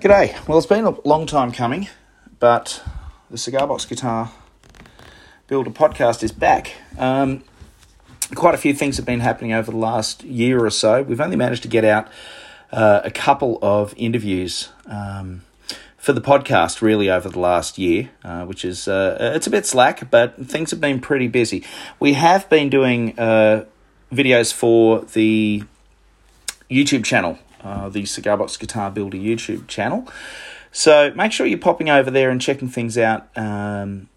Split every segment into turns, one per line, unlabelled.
G'day. Well, it's been a long time coming, but the Cigar Box Guitar Builder podcast is back. Um, quite a few things have been happening over the last year or so. We've only managed to get out uh, a couple of interviews um, for the podcast, really, over the last year, uh, which is uh, it's a bit slack, but things have been pretty busy. We have been doing uh, videos for the YouTube channel uh, the Cigar Box Guitar Builder YouTube channel. So make sure you're popping over there and checking things out um,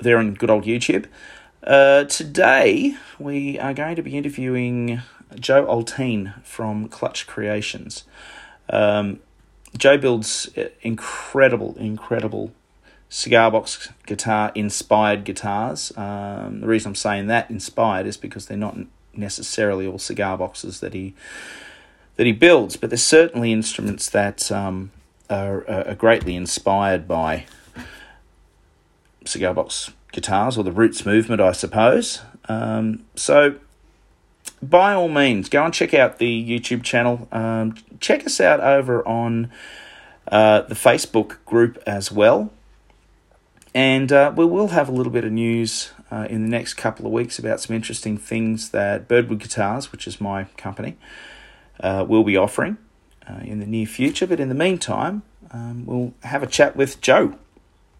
there on good old YouTube. Uh, today, we are going to be interviewing Joe Oltean from Clutch Creations. Um, Joe builds incredible, incredible cigar box guitar inspired guitars. Um, the reason I'm saying that inspired is because they're not necessarily all cigar boxes that he that he builds, but there's certainly instruments that um, are, are, greatly inspired by cigar box guitars or the roots movement, I suppose. Um, so, by all means, go and check out the YouTube channel. Um, check us out over on uh, the Facebook group as well. And uh, we will have a little bit of news uh, in the next couple of weeks about some interesting things that Birdwood Guitars, which is my company, uh, will be offering uh, in the near future. But in the meantime, um, we'll have a chat with Joe.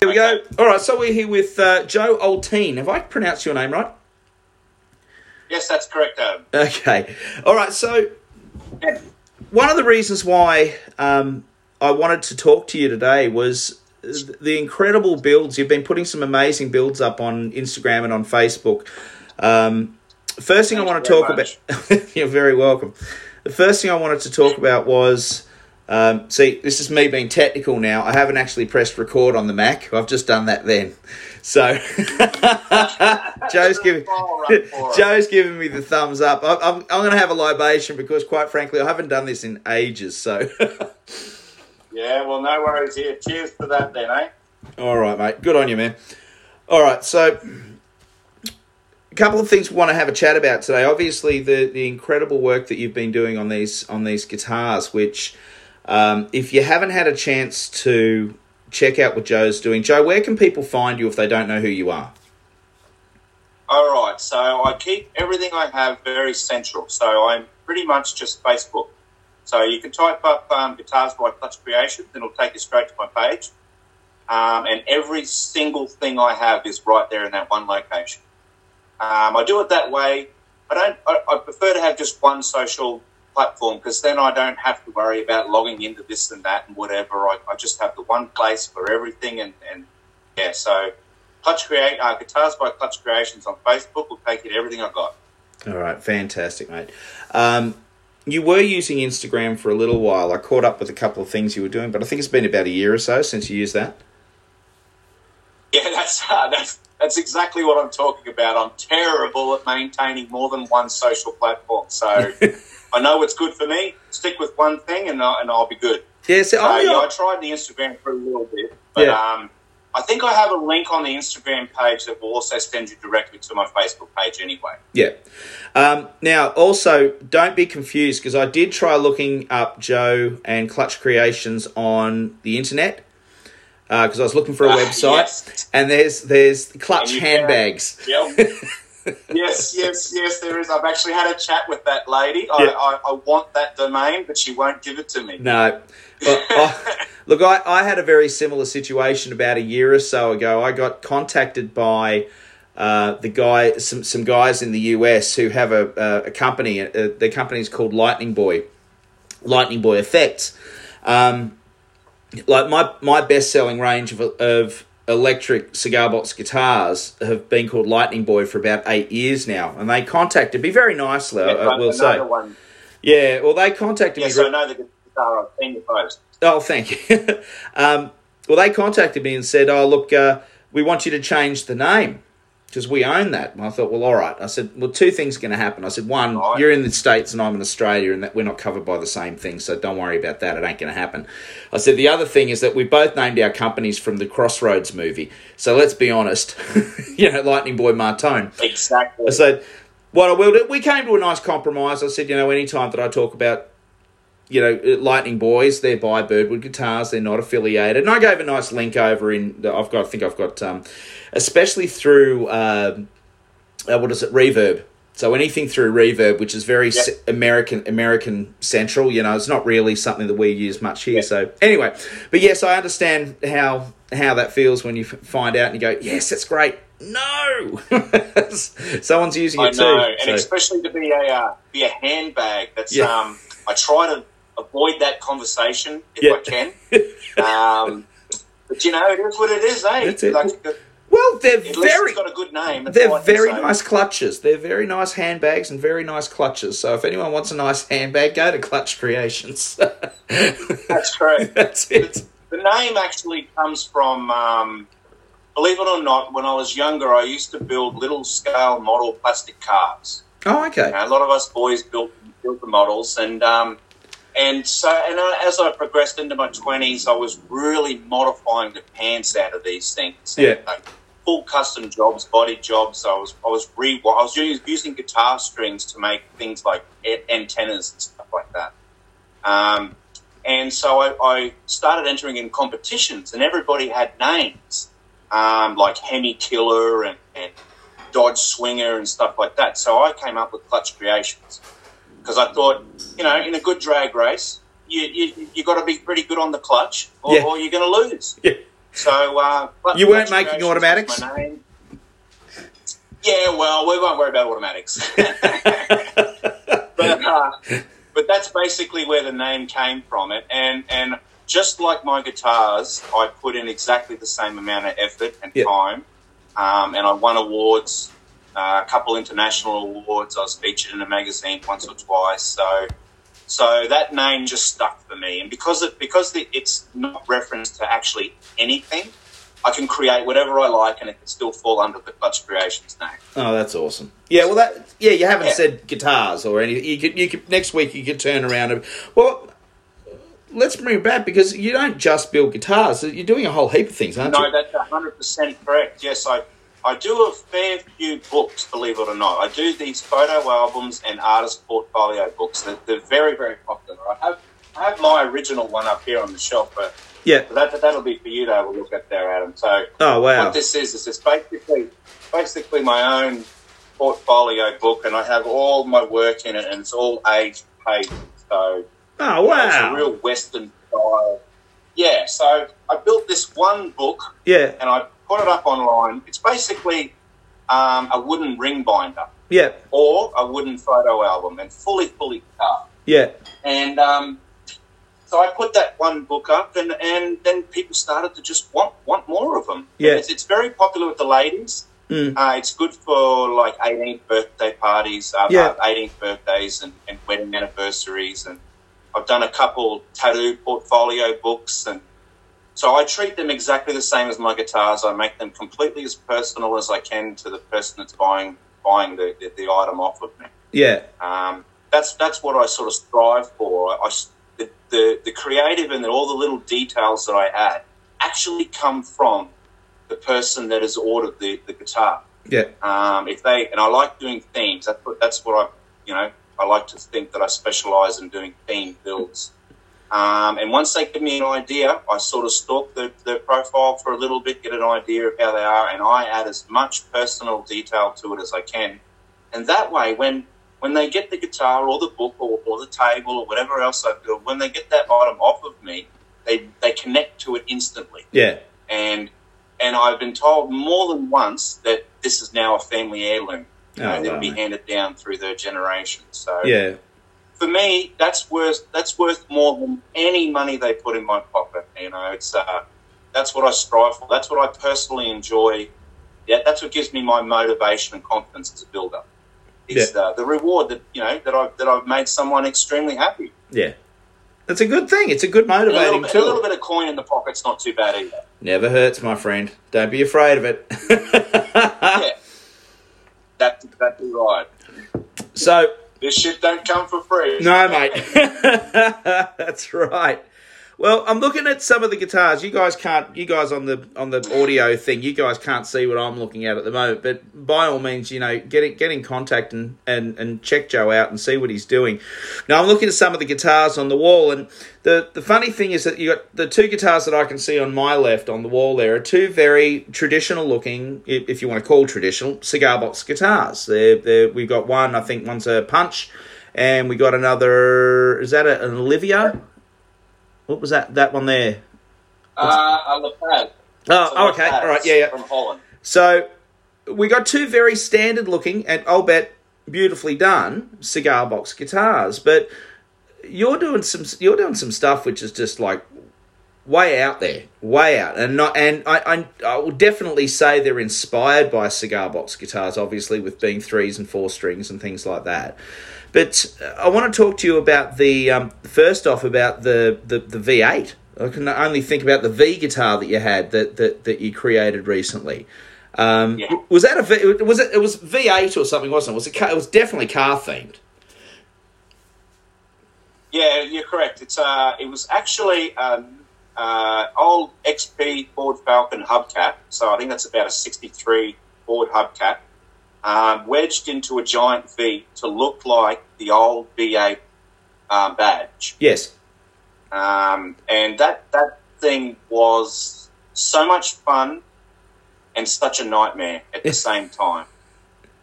Here we go. All right, so we're here with uh, Joe Oltean. Have I pronounced your name right?
Yes, that's correct, Adam.
Okay. All right, so one of the reasons why um, I wanted to talk to you today was the incredible builds. You've been putting some amazing builds up on Instagram and on Facebook. Um, first thing Thank I want to talk much. about, you're very welcome. The first thing I wanted to talk about was um, see, this is me being technical now. I haven't actually pressed record on the Mac. I've just done that then. So Joe's giving Joe's giving me the thumbs up. I'm, I'm, I'm going to have a libation because, quite frankly, I haven't done this in ages. So
yeah, well, no worries here. Cheers for that, then, eh?
All right, mate. Good on you, man. All right, so couple of things we want to have a chat about today. Obviously, the the incredible work that you've been doing on these on these guitars, which um, if you haven't had a chance to check out what Joe's doing, Joe, where can people find you if they don't know who you are?
All right, so I keep everything I have very central. So I'm pretty much just Facebook. So you can type up um, Guitars by Clutch Creations, and it'll take you straight to my page. Um, and every single thing I have is right there in that one location. Um, I do it that way. I don't. I, I prefer to have just one social platform because then I don't have to worry about logging into this and that and whatever. I, I just have the one place for everything and, and yeah. So Clutch Create uh, Guitars by Clutch Creations on Facebook will take to everything I've got.
All right, fantastic, mate. Um, you were using Instagram for a little while. I caught up with a couple of things you were doing, but I think it's been about a year or so since you used that.
Yeah, that's uh, that's that's exactly what I'm talking about. I'm terrible at maintaining more than one social platform. So I know what's good for me. Stick with one thing, and I'll, and I'll be good.
Yeah, so,
yeah, I tried the Instagram for a little bit, but yeah. um, I think I have a link on the Instagram page that will also send you directly to my Facebook page anyway.
Yeah. Um, now, also, don't be confused because I did try looking up Joe and Clutch Creations on the internet because uh, I was looking for a uh, website, yes. and there's there's clutch handbags.
Yep. yes, yes, yes. There is. I've actually had a chat with that lady. I, yep. I, I, want that domain, but she won't give it to me.
No. Well, I, look, I, I had a very similar situation about a year or so ago. I got contacted by. Uh, the guy, some some guys in the US who have a a, a company. Uh, their company is called Lightning Boy, Lightning Boy Effects. Um, like my my best selling range of of electric cigar box guitars have been called Lightning Boy for about eight years now, and they contacted me very nicely. Yeah, I will say. One. Yeah, well, they contacted
yes,
me.
Yes, I know the guitar. I've seen the post.
Oh, thank you. um, well, they contacted me and said, "Oh, look, uh, we want you to change the name." Because we own that. And I thought, well, all right. I said, well, two things are going to happen. I said, one, right. you're in the States and I'm in Australia and that we're not covered by the same thing, so don't worry about that. It ain't going to happen. I said, the other thing is that we both named our companies from the Crossroads movie. So let's be honest, you know, Lightning Boy Martone.
Exactly.
I said, what I will do, we came to a nice compromise. I said, you know, anytime that I talk about you know, Lightning Boys, they're by Birdwood Guitars. They're not affiliated. And I gave a nice link over in. I've got. I think I've got, um, especially through. Uh, uh, what is it? Reverb. So anything through Reverb, which is very
Yep.
American American central, you know, it's not really something that we use much here. So anyway, but yes, I understand how how that feels when you find out and you go, yes, that's great. No, someone's using
I
it
know,
too.
and
So-
especially to be a uh, be a handbag. That's
Yeah.
um, I try to avoid that conversation if
Yeah.
I can. Um, but you know, it is what it is, eh?
That's it.
Like,
well, they're very
got a good name.
They're
all I can
very nice clutches. They're very nice handbags and very nice clutches. So if anyone wants a nice handbag, go to Clutch Creations.
That's correct.
That's it.
The name actually comes from, um, believe it or not, when I was younger, I used to build little scale model plastic cars.
Oh, okay.
You know, a lot of us boys built built the models, and um, and so and I, as I progressed into my twenties, I was really modifying the pants out of these things.
Yeah.
Like, full custom jobs, body jobs. I was I was re I was using, using guitar strings to make things like antennas and stuff like that. Um, and so I, I started entering in competitions, and everybody had names um, like Hemi Killer and, and Dodge Swinger and stuff like that. So I came up with Clutch Creations because I thought, you know, in a good drag race, you you, you got to be pretty good on the clutch, or,
Yeah.
or you're going to lose.
Yeah.
So uh,
You weren't making automatics?
Yeah, well, we won't worry about automatics. but uh, but that's basically where the name came from. It and and just like my guitars, I put in exactly the same amount of effort and time, um, and I won awards, uh, a couple international awards. I was featured in a magazine once or twice. So. So that name just stuck for me, and because it because the, it's not referenced to actually anything, I can create whatever I like, and it can still fall under the Clutch Creations name.
Oh, that's awesome. Yeah, well, that yeah, you haven't
Yeah.
said guitars or anything. You could, you could next week you could turn around and well, let's bring it back because you don't just build guitars. You're doing a whole heap of things, aren't
No,
you?
No, that's hundred percent correct. Yes, I I do a fair few books, believe it or not. I do these photo albums and artist portfolio books. They're, they're very very popular. I have I have my original one up here on the shelf, but
Yeah.
that that'll be for you to have a look at there, Adam. So
Oh wow.
what this is is it's basically basically my own portfolio book, and I have all my work in it, and it's all aged pages. So
Oh wow
it's a real Western style. Yeah, so I built this one book
Yeah.
and I put it up online. It's basically um, a wooden ring binder
Yeah.
or a wooden photo album and fully, fully carved.
Yeah.
And um, so I put that one book up, and, and then people started to just want want more of them.
Yeah.
It's, it's very popular with the ladies.
Mm.
Uh, it's good for like 18th birthday parties, uh,
Yeah.
uh, 18th birthdays, and, and wedding anniversaries. And I've done a couple tattoo portfolio books, and so I treat them exactly the same as my guitars. I make them completely as personal as I can to the person that's buying buying the, the, the item off of me.
Yeah.
Um, that's that's what I sort of strive for. I, I- the, the the creative and all the little details that I add actually come from the person that has ordered the, the guitar.
Yeah.
Um, if they and I like doing themes. That's what that's what I you know I like to think that I specialize in doing theme builds. Um, and once they give me an idea, I sort of stalk their, the profile for a little bit, get an idea of how they are, and I add as much personal detail to it as I can. And that way, when when they get the guitar or the book or, or the table or whatever else I've build, when they get that item off of me, they they connect to it instantly
Yeah.
and and I've been told more than once that this is now a family heirloom. You know,
Oh,
that'll be handed down through their generations. So
Yeah.
For me, that's worth that's worth more than any money they put in my pocket. You know, it's uh, that's what I strive for. That's what I personally enjoy. Yeah, that's what gives me my motivation and confidence as a builder. Is uh, the reward that you know that I've that I've made someone extremely happy.
Yeah. That's a good thing. It's a good
And a, little
motivating
bit, a little bit of coin in the pocket's not too bad either.
Never hurts, my friend. Don't be afraid of it.
yeah, that's exactly right.
so,
This shit don't come for free.
no, mate. That's right. Well, I'm looking at some of the guitars. You guys can't. You guys on the on the audio thing. You guys can't see what I'm looking at at the moment. But by all means, you know, get in, get in contact and, and and check Joe out and see what he's doing. Now, I'm looking at some of the guitars on the wall, and the the funny thing is that you got the two guitars that I can see on my left on the wall. There are two very traditional looking, if you want to call traditional, cigar box guitars. They're, they're, we've got one. I think one's a punch and we got another. Is that an Oliva? What was that? That one there?
Uh, La Paz.
Oh, oh okay. All right. Yeah, yeah.
From Holland.
So we got two very standard looking, and I'll bet beautifully done cigar box guitars, but you're doing some you're doing some stuff which is just like way out there, way out, and not and I, I I will definitely say they're inspired by cigar box guitars, obviously with being threes and four strings and things like that. But I want to talk to you about the um, first off about the, the, the V8. I can only think about the V guitar that you had that that, that you created recently. Um, yeah. Was that a V? Was it? It was V8 or something, wasn't it? Was it? It was definitely car themed.
Yeah, you're correct. It's uh, it was actually um, uh, old XP Ford Falcon hubcap. So I think that's about a '63 Ford hubcap um, wedged into a giant V to look like the old V8 um, badge.
Yes.
Um, and that that thing was so much fun and such a nightmare at the same time.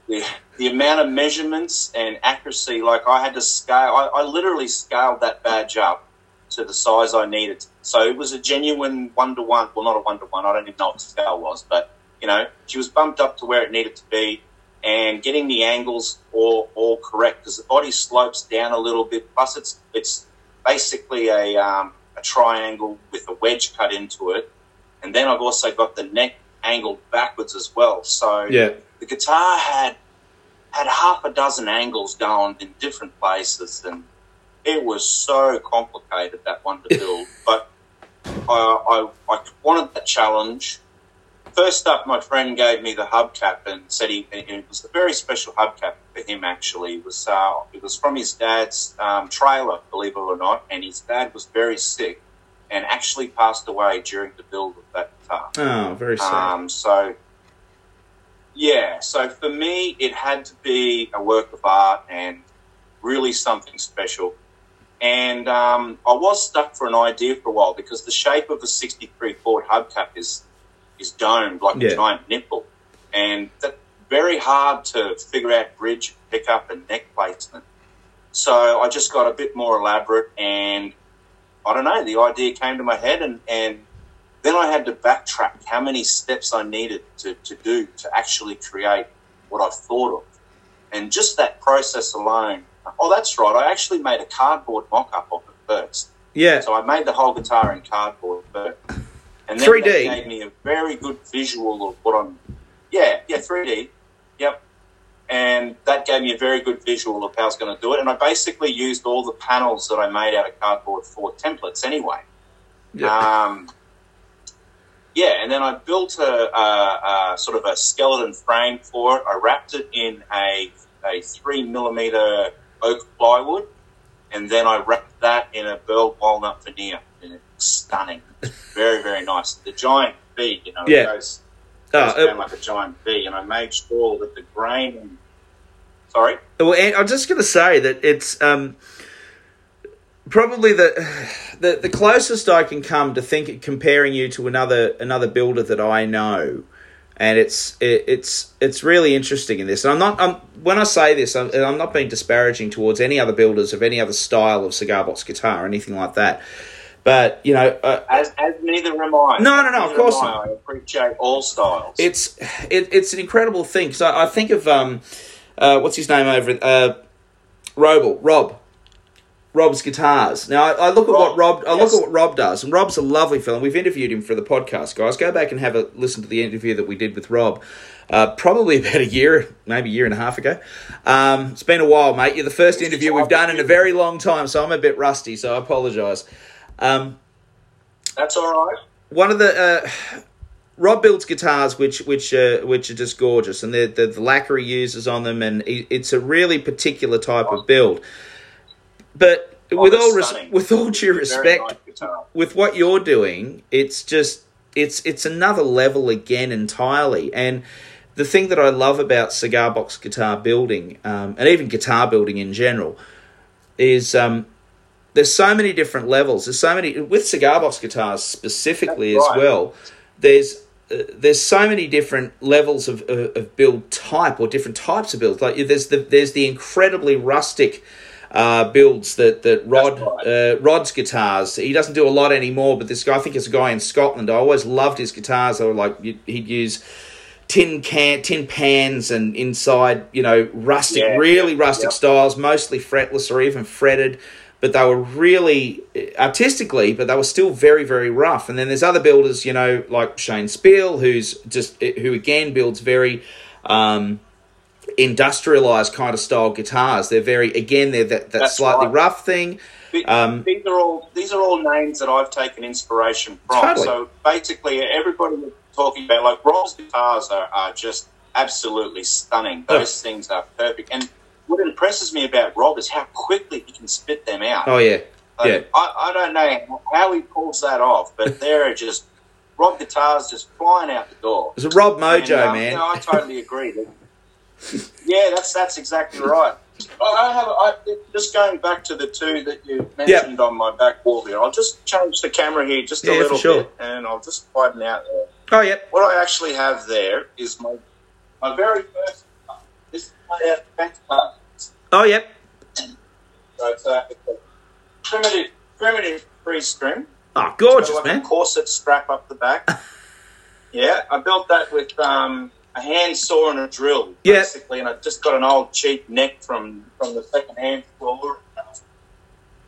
The, the amount of measurements and accuracy, like I had to scale, I, I literally scaled that badge up to the size I needed. So it was a genuine one to one. Well, not a one to one. I don't even know what the scale was, but you know, she was bumped up to where it needed to be and getting the angles all, all correct because the body slopes down a little bit. Plus, it's it's basically a um, a triangle with a wedge cut into it, and then I've also got the neck angled backwards as well. So
yeah.
the guitar had had half a dozen angles going in different places, and it was so complicated that one to build. but I, I, I wanted that challenge first up, my friend gave me the hubcap and said he and it was a very special hubcap for him. Actually, it was uh, it was from his dad's um, trailer, believe it or not, and his dad was very sick and actually passed away during the build of that guitar.
Oh, very sad.
Um, so. Yeah, so for me, it had to be a work of art and really something special. And um, I was stuck for an idea for a while because the shape of the 63 Ford hubcap is is domed like yeah. a giant nipple, and that very hard to figure out bridge, pickup, and neck placement. So I just got a bit more elaborate, and I don't know. The idea came to my head, and and then I had to backtrack how many steps I needed to, to do to actually create what I thought of, and just that process alone. Oh, that's right. I actually made a cardboard mock-up of it first.
Yeah.
So I made the whole guitar in cardboard first. And then 3D. that gave me a very good visual of what I'm. Yeah, yeah, 3D. Yep. And that gave me a very good visual of how I was going to do it. And I basically used all the panels that I made out of cardboard for templates anyway. Yeah. Um, yeah, and then I built a, a, a, sort of a skeleton frame for it. I wrapped it in a, a three millimeter oak plywood, and then I wrapped that in a burl walnut veneer. It's stunning very, very nice. The giant V, you know, yeah. goes, goes uh, down like a giant V, and I made sure that the grain. And, sorry.
Well, I'm just going to say that it's um, probably the, the the closest I can come to think comparing you to another another builder that I know. And it's it, it's it's really interesting in this. And I'm not I'm, when I say this, I'm, I'm not being disparaging towards any other builders of any other style of cigar box guitar or anything like that but you know, uh,
as, as neither am I.
No, no, no. Of course not.
I appreciate all styles.
It's it, it's an incredible thing. So I, I think of um, uh, what's his name over uh, Roble Rob. Rob's guitars. Now I, I look at Rob, what Rob. I yes. look at what Rob does, and Rob's a lovely fellow. We've interviewed him for the podcast, guys. Go back and have a listen to the interview that we did with Rob. Uh, probably about a year, maybe a year and a half ago. Um, it's been a while, mate. You're the first interview we've done in a very long time, so I'm a bit rusty. So I apologise. Um,
That's all right.
One of the uh, Rob builds guitars which which uh, which are just gorgeous, and the, the, the lacquer he uses on them, and it's a really particular type of build. But with all res- with all due respect,
nice
with what you're doing, it's just it's it's another level again entirely. And the thing that I love about cigar box guitar building, um, and even guitar building in general, is um, there's so many different levels. There's so many with cigar box guitars specifically as well. There's uh, there's so many different levels of, of, of build type or different types of builds. Like there's the there's the incredibly rustic uh, builds that that Rod
right.
uh, Rod's guitars. He doesn't do a lot anymore, but this guy I think is a guy in Scotland. I always loved his guitars. They were like he'd use tin can tin pans and inside you know rustic
Yeah,
really rustic
yeah.
styles mostly fretless or even fretted but they were really artistically but they were still very very rough and then there's other builders you know like Shane Speal who's just who again builds very um industrialized kind of style guitars they're very again they're that, that
That's
slightly
right.
rough thing Um,
these are all these are all names that I've taken inspiration from.
Totally.
So basically, everybody talking about like Rob's guitars are, are just absolutely stunning. Those things are perfect. And what impresses me about Rob is how quickly he can spit them out.
oh yeah
Like,
yeah
I, I don't know how he pulls that off, but there are just Rob guitars just flying out the door.
it's a Rob Mojo
And, um,
man
you know, I totally agree. Yeah, that's that's exactly right. I I have I, just going back to the two that you mentioned on my back wall here. I'll just change the camera here just a little
sure.
bit, and I'll just widen out there.
oh yeah.
What I actually have there is my my very first.
Oh yep
So it's a, primitive primitive free string.
oh gorgeous
Got like
man
a corset strap up the back. yeah, I built that with um, a hand saw and a drill,
Yeah.
basically, and I just got an old cheap neck from from the second hand store.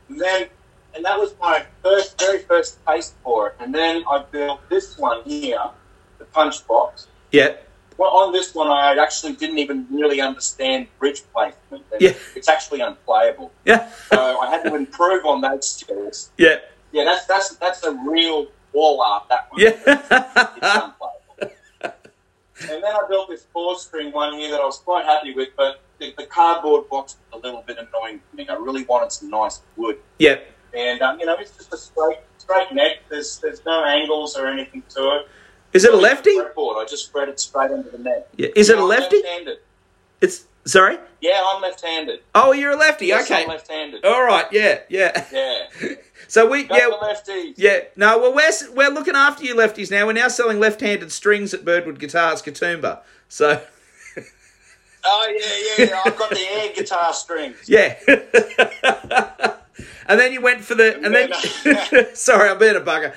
And then, and that was my first, very first taste for it. And then I built this one here, the punch box.
yep
Well, on this one, I actually didn't even really understand bridge placement.
Yeah.
It's actually unplayable.
yeah
So I had to improve on those skills.
yeah
Yeah, that's that's that's a real wall art. That one.
yeah
It's unplayable. and then I built this four string one here that I was quite happy with, but the, the cardboard box was a little bit annoying for me. I really wanted some nice wood,
Yeah.
and um, you know, it's just a straight straight neck. There's there's no angles or anything to it.
Is it a lefty.
I just spread it straight into the neck.
yeah. is it
Yeah,
a lefty
Left-handed.
it's sorry
Yeah, I'm left-handed.
oh you're a lefty
Yes,
okay
I'm left-handed.
all right yeah yeah
Yeah.
so we
Go
yeah
lefties.
Yeah, no, well, we're, we're looking after you lefties now. We're now selling left handed strings at Birdwood Guitars, Katoomba. So,
Oh yeah, yeah, yeah. I've got the air guitar strings.
yeah. and then you went for the. And then. sorry, I'm being a bugger.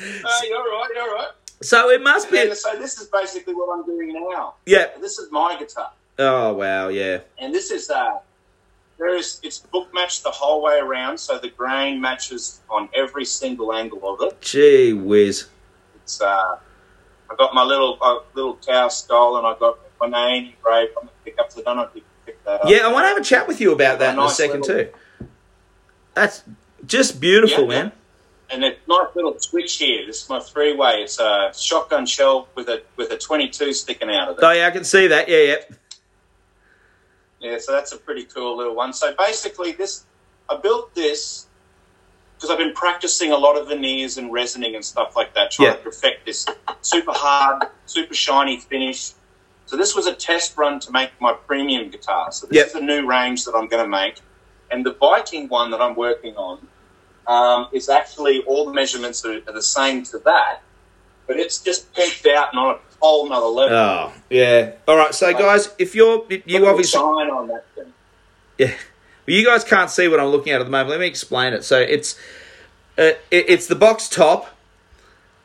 Oh, you're right, you're right.
so it must be.
So this is basically what I'm doing now.
Yeah.
This is my guitar,
Oh, wow, yeah.
and this is uh, there is it's book matched the whole way around, so the grain matches on every single angle of it.
Gee whiz.
It's uh, I got my little uh, little cow skull, and I got my name engraved on the pickups. I don't know if you can pick that up.
Yeah, I want to have a chat with you about that in a
Nice
second,
little-
too. That's just beautiful,
Yeah, yeah. And a nice little switch here. This is my three way. It's a shotgun shell with a with a 22 sticking out of it.
Oh, yeah, I can see that. Yeah, yeah.
Yeah, so that's a pretty cool little one. So basically, this I built this because I've been practicing a lot of veneers and resining and stuff like that, trying
Yeah.
to perfect this super hard, super shiny finish. So this was a test run to make my premium guitar. So this
Yep.
is a new range that I'm going to make, and the Viking one that I'm working on um, is actually all the measurements are, are the same to that, but it's just pinked out and on a whole nother level.
Oh, yeah. All right, so, guys, if you're. You obviously.
on that thing.
Yeah. Well, you guys can't see what I'm looking at at the moment. Let me explain it. So it's uh, it, it's the box top,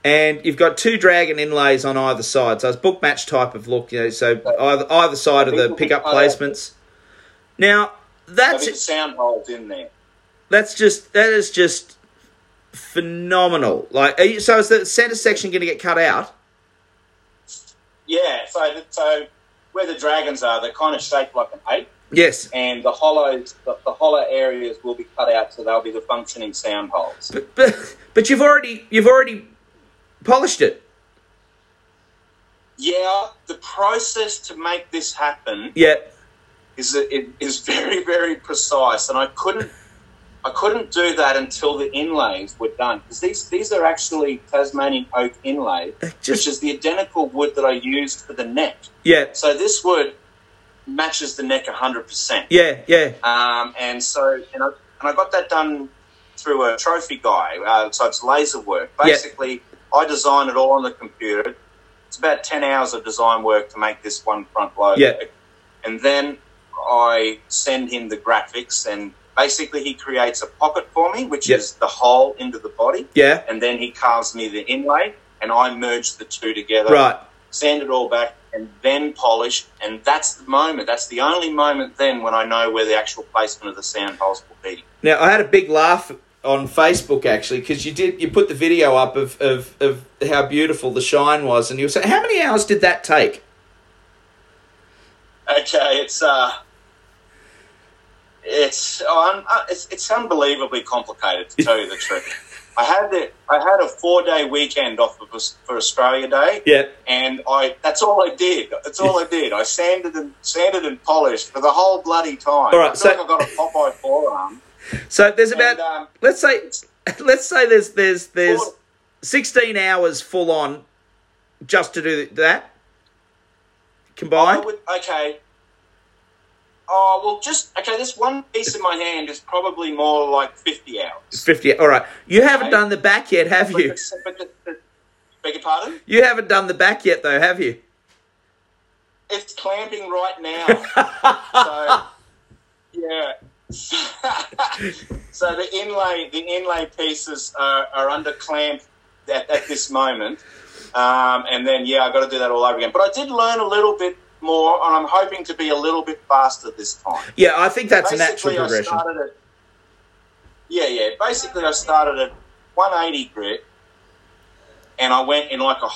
and you've got two dragon inlays on either side. So it's book match type of look. You know, so either either side of the pickup placements. Now that's
sound holes in there.
That's just that is just phenomenal. Like, are you, so is the center section going to get cut out?
Yeah, so so where the dragons are, they're kind of shaped like an eight,
Yes,
and the hollows, the, the hollow areas will be cut out, so they'll be the functioning sound holes.
but but, but you've already you've already polished it.
Yeah, the process to make this happen
Yeah,
is it is very very precise, and I couldn't I couldn't do that until the inlays were done because these these are actually Tasmanian oak inlay,
Just-
which is the identical wood that I used for the neck.
Yeah,
So this wood matches the neck hundred percent.
yeah, yeah.
Um, and so, and I, and I got that done through a trophy guy. Uh, so it's laser work.
Yeah.
Basically, I design it all on the computer. It's about 10 hours of design work to make this one front logo.
Yeah.
And then I send him the graphics, and basically, he creates a pocket for me, which
Yeah.
is the hole into the body.
Yeah,
And then he carves me the inlay, and I merge the two together
right.
sand it all back, and then polish. And that's the moment. That's the only moment then when I know where the actual placement of the sand holes will be.
Now I had a big laugh on Facebook actually because you did you put the video up of, of, of how beautiful the shine was, and you were saying how many hours did that take?
Okay, it's uh, it's oh, uh, it's it's unbelievably complicated to tell you the truth. I had the I had a four day weekend off of for Australia Day.
Yeah,
And I that's all I did. That's all I did. I sanded and sanded and polished for the whole bloody time.
All right,
I
so-
like I got a Popeye forearm.
so there's about
And, um,
let's say let's say there's there's there's
Four-
sixteen hours full on just to do that combined.
would, okay. Oh well, just okay. This one piece in my hand is probably more like fifty hours.
Fifty. All right, you haven't done the back yet, have
But
you?
the- but beg your pardon?
You haven't done the back yet, though, have you?
It's clamping right now. so yeah. so the inlay, the inlay pieces are, are under clamp at, at this moment, um, and then yeah, I got to do that all over again. But I did learn a little bit more, and I'm hoping to be a little bit faster this time.
Yeah, I think that's a natural
Basically, I
progression.
started at yeah, yeah. Basically, I started at 180 grit, and I went in like a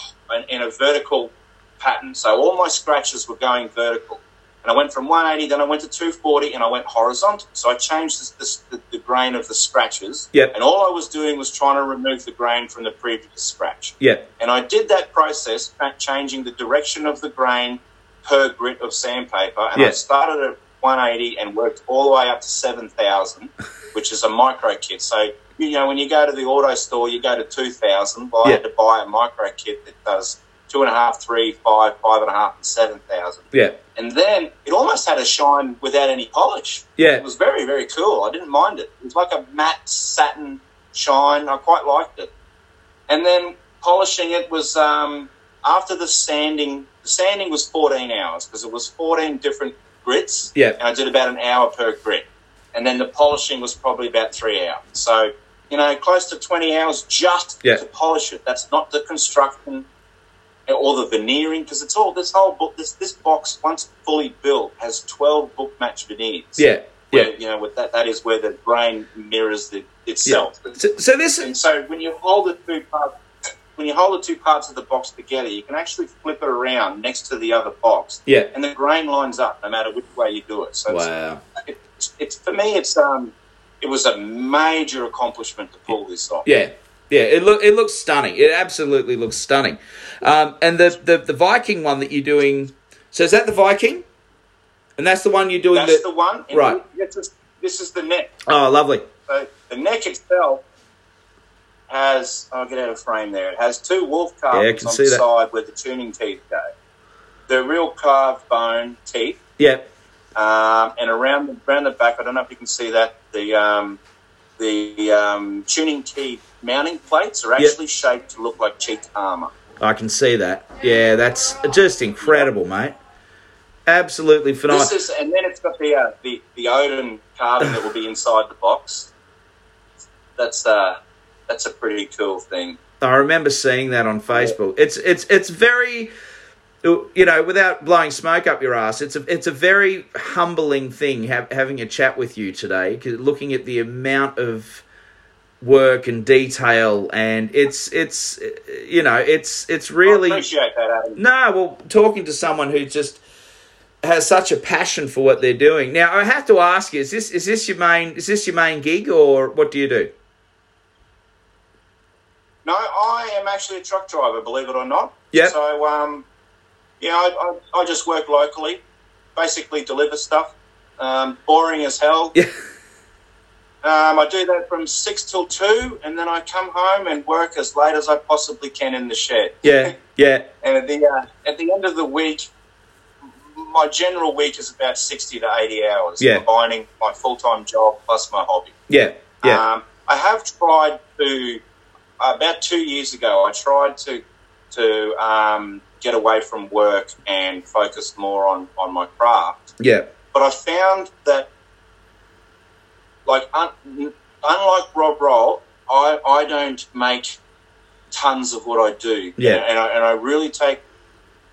in a vertical pattern. So all my scratches were going vertical, and I went from 180, then I went to 240, and I went horizontal. So I changed this, this, the, the grain of the scratches,
Yep.
and all I was doing was trying to remove the grain from the previous scratch.
Yeah,
And I did that process, changing the direction of the grain per grit of sandpaper. And
Yeah.
I started at 180 and worked all the way up to 7,000, which is a micro kit. So, you know, when you go to the auto store, you go to 2,000. Well, I had to buy a micro kit that does two and a half, three, five, five and a half, and 7,000.
yeah,
And then it almost had a shine without any polish.
yeah.
It was very, very cool. I didn't mind it. It was like a matte satin shine. I quite liked it. And then polishing it was um, after the sanding. The sanding was 14 hours because it was 14 different grits.
Yeah.
And I did about an hour per grit. And then the polishing was probably about three hours. So, you know, close to 20 hours just
Yeah.
to polish it. That's not the construction or the veneering because it's all this whole book. This this box once fully built has 12 book match veneers
Yeah,
where,
yeah.
you know, with that, that is where the brain mirrors the, itself.
So, so this
And so when you hold the two parts, when you hold the two parts of the box together, you can actually flip it around next to the other box,
yeah.
and the grain lines up no matter which way you do it. So
Wow.
it's, it's, it's for me, it's um, it was a major accomplishment to pull this off.
Yeah, yeah. It look it looks stunning. It absolutely looks stunning. Um, and the, the the Viking one that you're doing. So is that the Viking? And that's the one you're doing.
That's
the,
the one.
Right.
This is, this is the neck.
oh, lovely.
So the neck itself has, I'll get out of frame there, it has two wolf carvings
can
on
see
the
that.
side where the tuning teeth go. They're real carved bone teeth.
Yeah,
Um, and around the, around the back, I don't know if you can see that, the, um, the um, tuning key mounting plates are
Yep.
actually shaped to look like cheat armor.
I can see that. Yeah, that's just incredible, mate. Absolutely phenomenal.
Is, and then it's got the uh, the the Odin carving that will be inside the box. That's uh, that's a pretty cool thing.
I remember seeing that on Facebook. It's it's it's very you know, without blowing smoke up your ass, it's a it's a very humbling thing have, having a chat with you today, 'cause looking at the amount of work and detail, and it's it's you know it's it's really
I appreciate that, Adam.
no. Well, talking to someone who just has such a passion for what they're doing. Now, I have to ask you: is this is this your main is this your main gig, or what do you do?
No, I am actually a truck driver, believe it or not.
Yep.
So, um, yeah, I, I, I just work locally, basically deliver stuff. Um, boring as hell.
Yeah.
Um, I do that from six till two, and then I come home and work as late as I possibly can in the shed.
Yeah, yeah,
And at the uh, at the end of the week, my general week is about sixty to eighty hours,
Yeah.
combining my full time job plus my hobby.
yeah, yeah,
Um, I have tried to about two years ago. I tried to to um, get away from work and focus more on on my craft.
yeah,
But I found that, like, un- unlike Rob Roll, I, I don't make tons of what I do.
Yeah.
and I, and I really take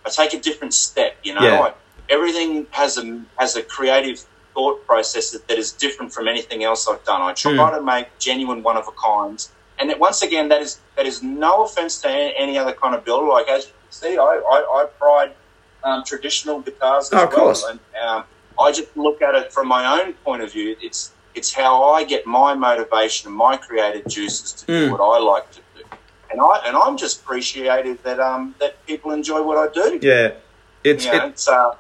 I take a different step. You know,
Yeah.
I, everything has a has a creative thought process that, that is different from anything else I've done. I try
Mm.
to make genuine one of a kinds. And that once again, that is that is no offense to any, other kind of builder. Like as you can see, I I, I pride um, traditional guitars as
Oh, of
well.
course.
And um, I just look at it from my own point of view. It's it's how I get my motivation and my creative juices to do
Mm.
what I like to do. And I and I'm just appreciative that um that people enjoy what I do.
yeah. It's.
You know,
It,
it's uh,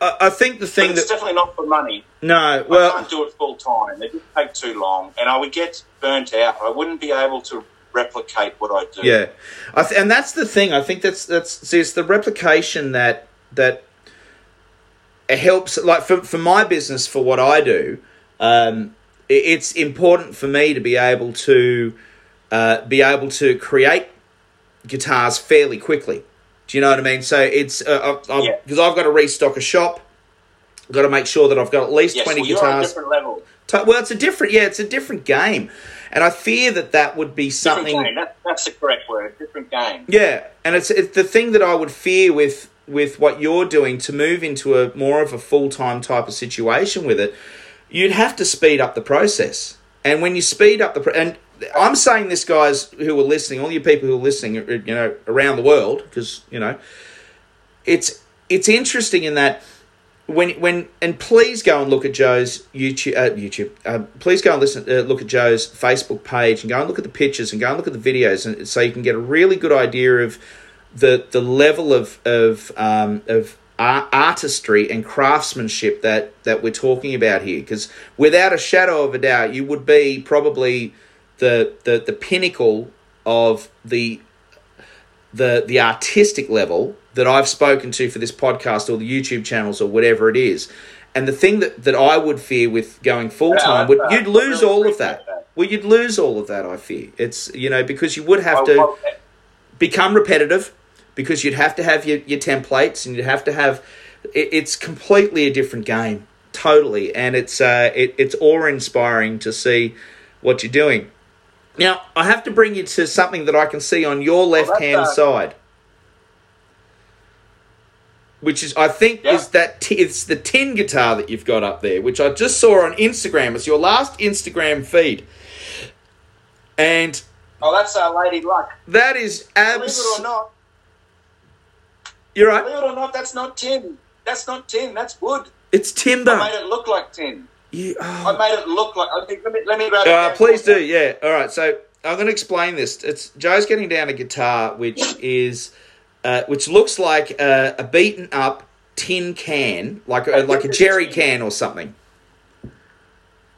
I I think the
but
thing
it's
that
definitely not for money.
no, well, I
can't do it full time. It would take too long, and I would get burnt out. I wouldn't be able to replicate what I do.
Yeah, I th- and that's the thing. I think that's that's see, it's the replication that that it helps. Like for for my business, for what I do, um, i- it's important for me to be able to uh, be able to create guitars fairly quickly. Do you know what I mean? So it's because uh, I've,
Yeah.
I've got to restock a shop. I've got to make sure that I've got at least
Yes,
twenty
well, you're on a
guitars.
different level.
To- Well, it's a different, yeah, it's a different game, and I fear that that would be something.
That, that's the correct word. Different game.
Yeah, and it's, it's the thing that I would fear with with what you're doing to move into a more of a full time type of situation with it. You'd have to speed up the process, and when you speed up the pro- and I'm saying this, guys who are listening, all you people who are listening, uh, you know, around the world, because you know, it's it's interesting in that when when and please go and look at Joe's YouTube uh, YouTube. Uh, please go and listen. Uh, look at Joe's Facebook page and go and look at the pictures and go and look at the videos, and so you can get a really good idea of the the level of of um, of ar- artistry and craftsmanship that that we're talking about here. Because without a shadow of a doubt, you would be probably the the the pinnacle of the the the artistic level that I've spoken to for this podcast or the YouTube channels or whatever it is. And the thing that, that I would fear with going full time would you'd lose all of that. Well, you'd lose all of that. I fear it's you know because you would have to become repetitive because you'd have to have your, your templates and you'd have to have it, it's completely a different game totally and it's uh it, it's awe inspiring to see what you're doing now i have to bring you to something that i can see on your left hand
uh,
side which is i think
Yeah.
is that t- it's the tin guitar that you've got up there which i just saw on instagram it's your last instagram feed and
oh, that's our Lady Luck.
that is abs.
Believe it or not,
you're right
believe it or not, that's not tin. That's not tin. That's wood.
It's timber.
I made it look like tin.
You,
I
oh.
made it look like. I think, let me let me grab.
Uh, please do,
you.
yeah. All right, so I'm going to explain this. It's Joe's getting down a guitar, which is, uh, which looks like a, a beaten up tin can, like a, like a jerry can or something.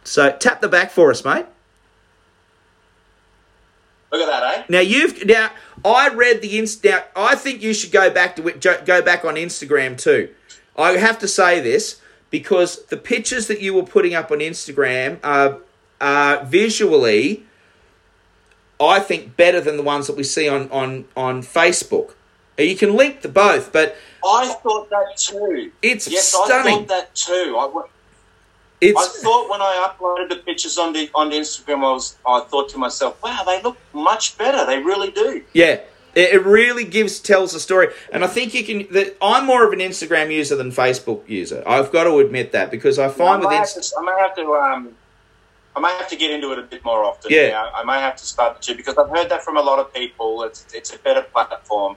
So tap the back for us, mate.
Look at that, eh?
Now you've now I read the inst. Now I think you should go back to it- go back on Instagram too. I have to say this because the pictures that you were putting up on Instagram are are visually, I think, better than the ones that we see on on on Facebook. You can link the both, but
I thought that too.
it's
Yes, I thought that too. I, wa- I thought when I uploaded the pictures onto onto Instagram, I was I thought to myself, "Wow, they look much better. They really do."
Yeah, it, it really gives tells a story, and I think you can. The, I'm more of an Instagram user than Facebook user. I've got to admit that because I find
I
with
may, have
Inst-
to, I may have to um, I may have to get into it a bit more often.
Yeah.
now. I may have to start to because I've heard that from a lot of people. It's it's a better platform.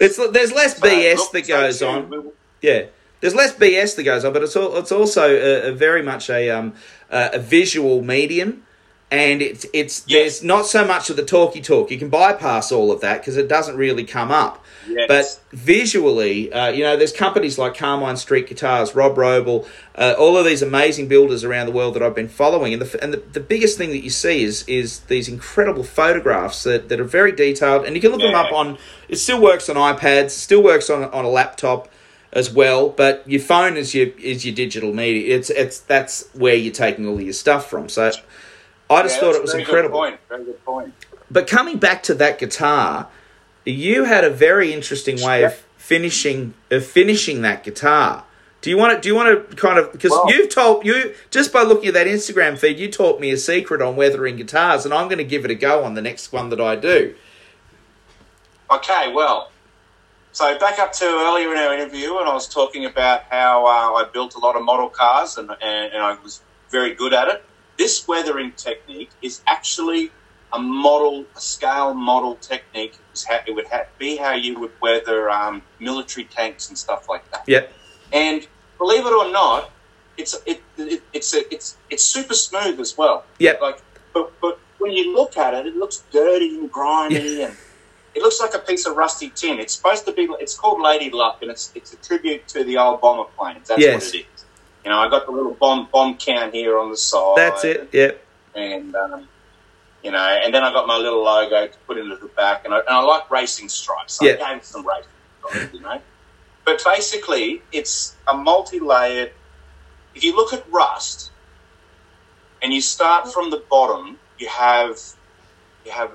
it's there's less
But
BS
look,
that goes
too,
on. Yeah, there's less BS that goes on, but it's all, it's also a, a very much a um a visual medium. And it's it's
Yes.
there's not so much of the talky talk. You can bypass all of that because it doesn't really come up.
Yes.
But visually, uh, you know, there's companies like Carmine Street Guitars, Rob Roble, uh, all of these amazing builders around the world that I've been following, and the and the, the biggest thing that you see is is these incredible photographs that, that are very detailed, and you can look them up on. It still works on iPads, still works on on a laptop as well, but your phone is your is your digital media. It's it's that's where you're taking all of your stuff from. So. I just
Yeah,
thought it was
very good
incredible.
point. Very good point.
But coming back to that guitar, you had a very interesting way of finishing of finishing that guitar. Do you want to? Do you want to kind of because
Well-
you've told you just by looking at that Instagram feed, you taught me a secret on weathering guitars, and I'm going to give it a go on the next one that I do.
Okay, well, so back up to earlier in our interview, and I was talking about how uh, I built a lot of model cars, and, and, and I was very good at it. This weathering technique is actually a model, a scale model technique. It would be how you would weather um, military tanks and stuff like that.
Yep.
And believe it or not, it's it, it, it's it's it's super smooth as well.
Yep.
Like, but but when you look at it, it looks dirty and grimy, and it looks like a piece of rusty tin. It's supposed to be. It's called Lady Luck, and it's it's a tribute to the old bomber planes. That's
Yes.
what it is. You know, I got the little bomb bomb count here on the side.
That's it. Yep.
And um, you know, and then I got my little logo to put into the back, and I, and I like racing stripes. So
Yeah.
I gave some racing stripes, you know. But basically, it's a multi-layered. If you look at rust, and you start from the bottom, you have you have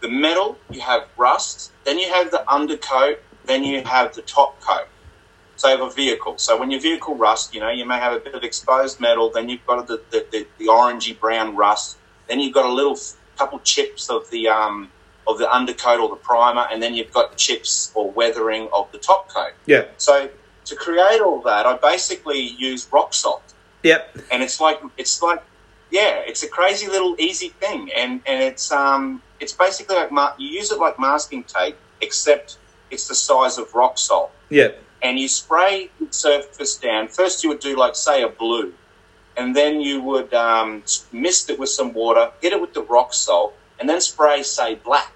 the metal, you have rust, then you have the undercoat, then you have the top coat. So you have a vehicle. So when your vehicle rusts, you know, you may have a bit of exposed metal, then you've got the, the, the, the orangey brown rust, then you've got a little f- couple chips of the um, of the undercoat or the primer, and then you've got the chips or weathering of the top coat.
Yep.
So to create all that, I basically use rock salt
Yep.
and it's like it's like yeah, it's a crazy little easy thing, and and it's um it's basically like you use it like masking tape, except it's the size of rock salt,
Yep.
And you spray the surface down. First, you would do like say a blue, and then you would um, mist it with some water, hit it with the rock salt, and then spray say black.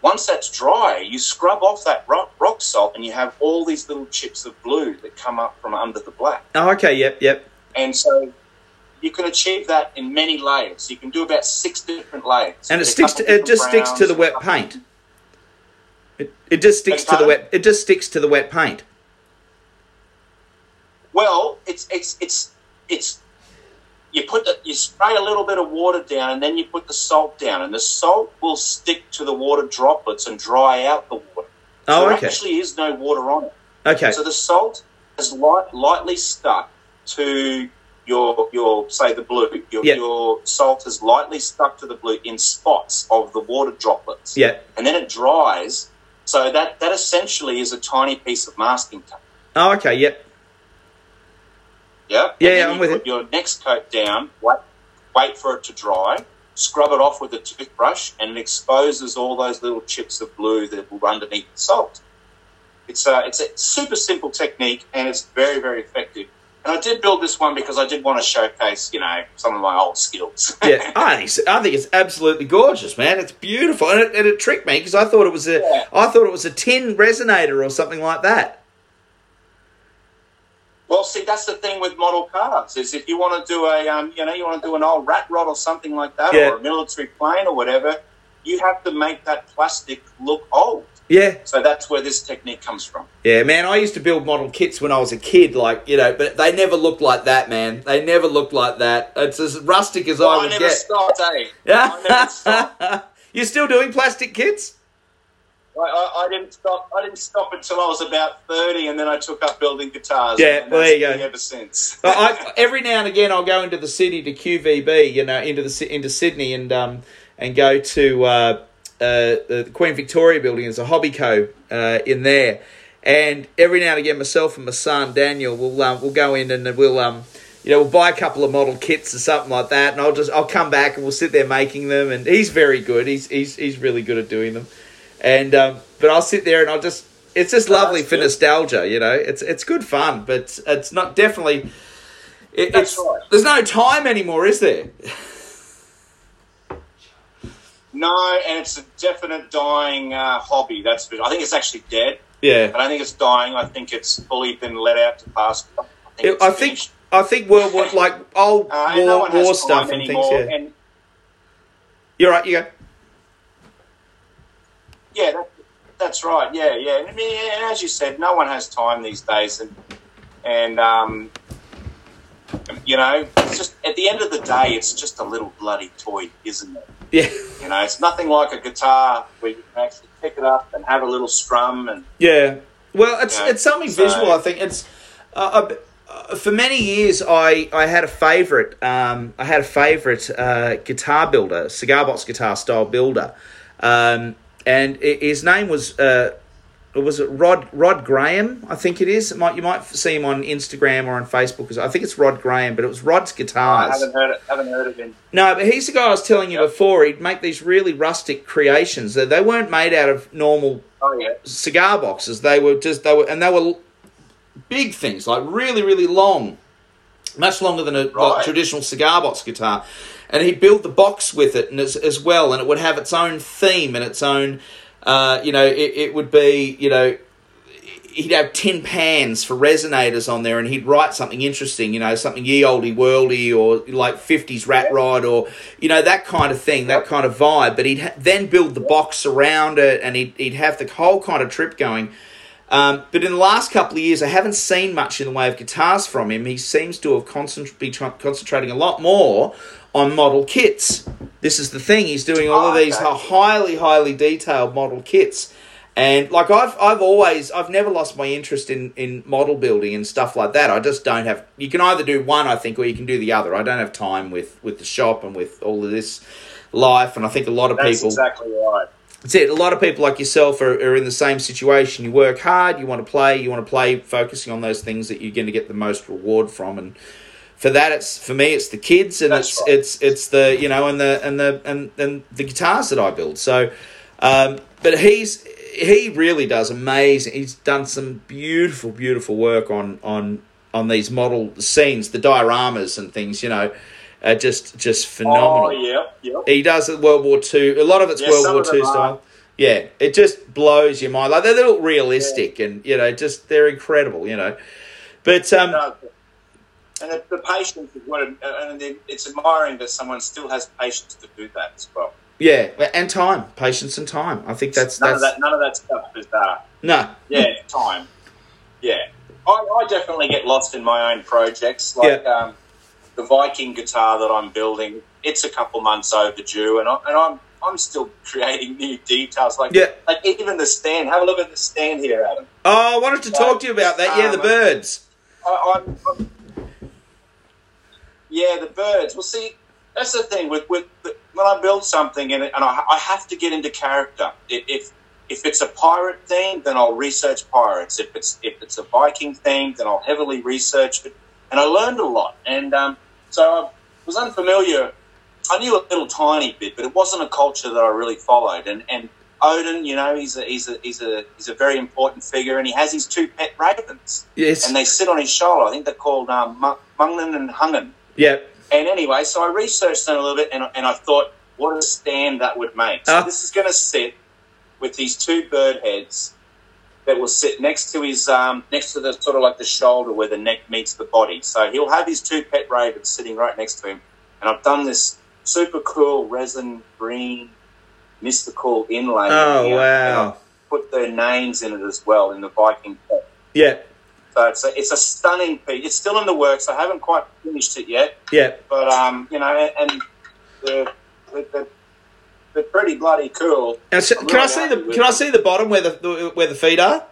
Once that's dry, you scrub off that rock, rock salt, and you have all these little chips of blue that come up from under the black.
Oh, okay. Yep. Yep.
And so you can achieve that in many layers. You can do about six different layers.
And it sticks. To, it just
different
sticks to the wet paint. It, it just sticks to the wet. It just sticks to the wet paint.
Well, it's it's it's it's you put the, you spray a little bit of water down, and then you put the salt down, and the salt will stick to the water droplets and dry out the water.
Oh,
there
okay.
actually is no water on it.
Okay.
So the salt is light, lightly stuck to your your say the blue. Your,
Yep.
your salt is lightly stuck to the blue in spots of the water droplets.
Yep.
and then it dries. So that that essentially is a tiny piece of masking tape.
Oh, okay. Yep.
Yeah,
Yeah,
And
yeah, I'm
you
with
put
it.
Your next coat down. Wait, wait for it to dry. Scrub it off with a toothbrush, and it exposes all those little chips of blue that will underneath the salt. It's a it's a super simple technique, and it's very very effective. And I did build this one because I did want to showcase, you know, some of my old skills.
Yeah, I think, it's, I think it's absolutely gorgeous, man. It's beautiful, and it, and it tricked me because I thought it was a,
Yeah.
I thought it was a tin resonator or something like that.
Well, see, that's the thing with model cars is if you want to do a, um, you know, you want to do an old rat rod or something like that,
Yeah.
or a military plane or whatever, you have to make that plastic look old.
Yeah,
So that's where this technique comes from.
yeah, man. I used to build model kits when I was a kid, like you know, but they never looked like that, man. They never looked like that. It's as rustic as I
I
would
never
get.
stopped, eh? I never stopped.
You're still doing plastic kits?
I, I, I didn't stop. I didn't stop until I was about thirty, and then I took up building guitars.
Yeah,
and
well,
that's
there you go.
Ever since.
I, I, every now and again, I'll go into the city to QVB, you know, into the into Sydney, and um, and go to uh, uh, the Queen Victoria Building. There's a Hobbyco uh, in there, and every now and again, myself and my son Daniel will um, we'll go in and we'll um, you know, we'll buy a couple of model kits or something like that, and I'll just I'll come back and we'll sit there making them, and he's very good. He's he's he's really good at doing them, and um, but I'll sit there and I'll just it's just
Oh,
lovely
that's
for
good.
nostalgia, you know. It's it's good fun, but it's not definitely. It, it's
right.
there's no time anymore, is there?
No, and it's a definite dying uh, hobby. That's I think it's actually dead.
Yeah,
I don't think it's dying. I think it's fully been let out to pasture. I think.
It- I think. I think World War like old
Uh,
war,
no
war stuff and things. Yeah,
And
you're right. You go.
Yeah, that, that's right. Yeah, yeah. And, I mean, and as you said, no one has time these days, and and um, you know, it's just at the end of the day, it's just a little bloody toy, isn't it?
Yeah,
You know, it's nothing like a guitar where you can actually pick it up and have a little strum and
yeah. Well, it's
Yeah,
it's something
so-
visual. I think it's. Uh, uh, uh, for many years, I, I had a favorite. Um, I had a favorite uh, guitar builder, cigar box guitar style builder, um, and his name was uh, was it Rod Rod Graham? I think it is. It might you might see him on Instagram or on Facebook. Because I think it's Rod Graham, but it was Rod's
I
guitars.
haven't heard it. Haven't heard of him.
No, but he's the guy I was telling you
Yep.
before. He'd make these really rustic creations. They they weren't made out of normal
Oh yeah,
cigar boxes. They were just they were and they were big things, like really really long, much longer than a like, traditional cigar box guitar. And he'd build the box with it and as, as well, and it would have its own theme and its own. Uh, you know, it, it would be you know he'd have tin pans for resonators on there, and he'd write something interesting, you know, something ye olde worldy or like fifties rat rod or you know that kind of thing, that kind of vibe. But he'd ha- then build the box around it, and he'd he'd have the whole kind of trip going. Um, but in the last couple of years, I haven't seen much in the way of guitars from him. He seems to have concent- be tr- concentrating a lot more on model kits. This is the thing; he's doing all of
Oh,
these highly, highly detailed model kits. And like I've I've always I've never lost my interest in in model building and stuff like that. I just don't have. You can either do one, I think, or you can do the other. I don't have time with with the shop and with all of this life. And I think a lot of
that's
people.
exactly right.
That's it. A lot of people like yourself are, are in the same situation. You work hard, you want to play, you want to play focusing on those things that you're going to get the most reward from. And for that, it's for me, it's the kids and
That's
it's
right.
it's it's the you know and the and the and, and the guitars that I build. So, um, but he's he really does amazing. He's done some beautiful, beautiful work on on on these model scenes, the dioramas and things. You know, are just just phenomenal.
Oh yeah, yeah.
He does it World War Two. A lot of it's
Yeah,
World War Two
are.
style. Yeah, it just blows your mind. Like they look realistic, and you know, just they're incredible. You know, but um,
and the, the patience is what, it, and it's admiring that someone still has patience to do that as well.
yeah, and time, patience, and time. I think that's
None
that's
of that, none of that stuff is uh,
no,
yeah, time. Yeah, I, I definitely get lost in my own projects. Like um, the Viking guitar that I'm building, it's a couple months overdue, and, I, and I'm I'm still creating new details. Like
Yeah.
like even the stand. Have a look at the stand here, Adam.
Oh, I wanted to talk to you about that. Yeah, the
Um,
birds.
I, I'm, yeah, the birds. Well, see, that's the thing with with the, when I build something and, and I, I have to get into character. If if it's a pirate theme, then I'll research pirates. If it's if it's a Viking theme, then I'll heavily research it. And I learned a lot. And um, so I was unfamiliar. I knew a little tiny bit, but it wasn't a culture that I really followed. And and Odin, you know, he's a he's a he's a he's a very important figure, and he has his two pet ravens
Yes.
and they sit on his shoulder. I think they're called um, Mungnan and Hungen.
Yeah.
And anyway, so I researched them a little bit, and, and I thought, what a stand that would make. So
Ah.
this is going to sit with these two bird heads that will sit next to his um, next to the sort of like the shoulder where the neck meets the body. So he'll have his two pet ravens sitting right next to him, and I've done this super cool resin green mystical inlay.
Oh
here, and
wow.
I've put their names in it as well in the Viking pet.
Yeah.
So it's a, it's a stunning piece. It's still in the works. I haven't quite finished it yet,
Yeah.
but um, you know, and they're, they're, they're pretty bloody cool.
And so, can I see the Can I see the bottom where the, the where the feet are?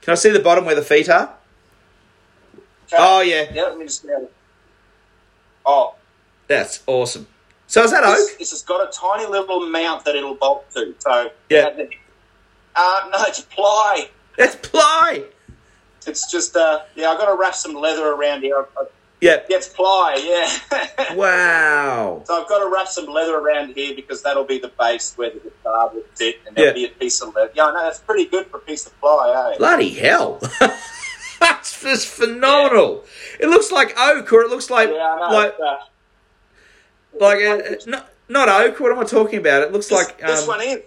Can I see the bottom where the feet are?
Okay.
Oh yeah,
yeah. Let me just get it. Oh,
that's awesome. So is that
this,
oak?
this has got a tiny little mount that it'll bolt to. So
Yeah.
Uh, no, it's ply.
It's ply.
It's just uh, yeah. I've got to wrap some leather around here.
Yeah.
yeah, it's ply. Yeah.
Wow.
So I've got to wrap some leather around here because that'll be the base where the guitar will sit, and there'll
Yeah.
be a piece of leather. Yeah, no, that's pretty good for a piece of ply, eh?
Bloody hell. that's just phenomenal. It looks like oak, or it looks like
Yeah, I know.
like
it's, uh,
like uh, not not oak. What am I talking about? It looks
This,
like
this
um,
one is.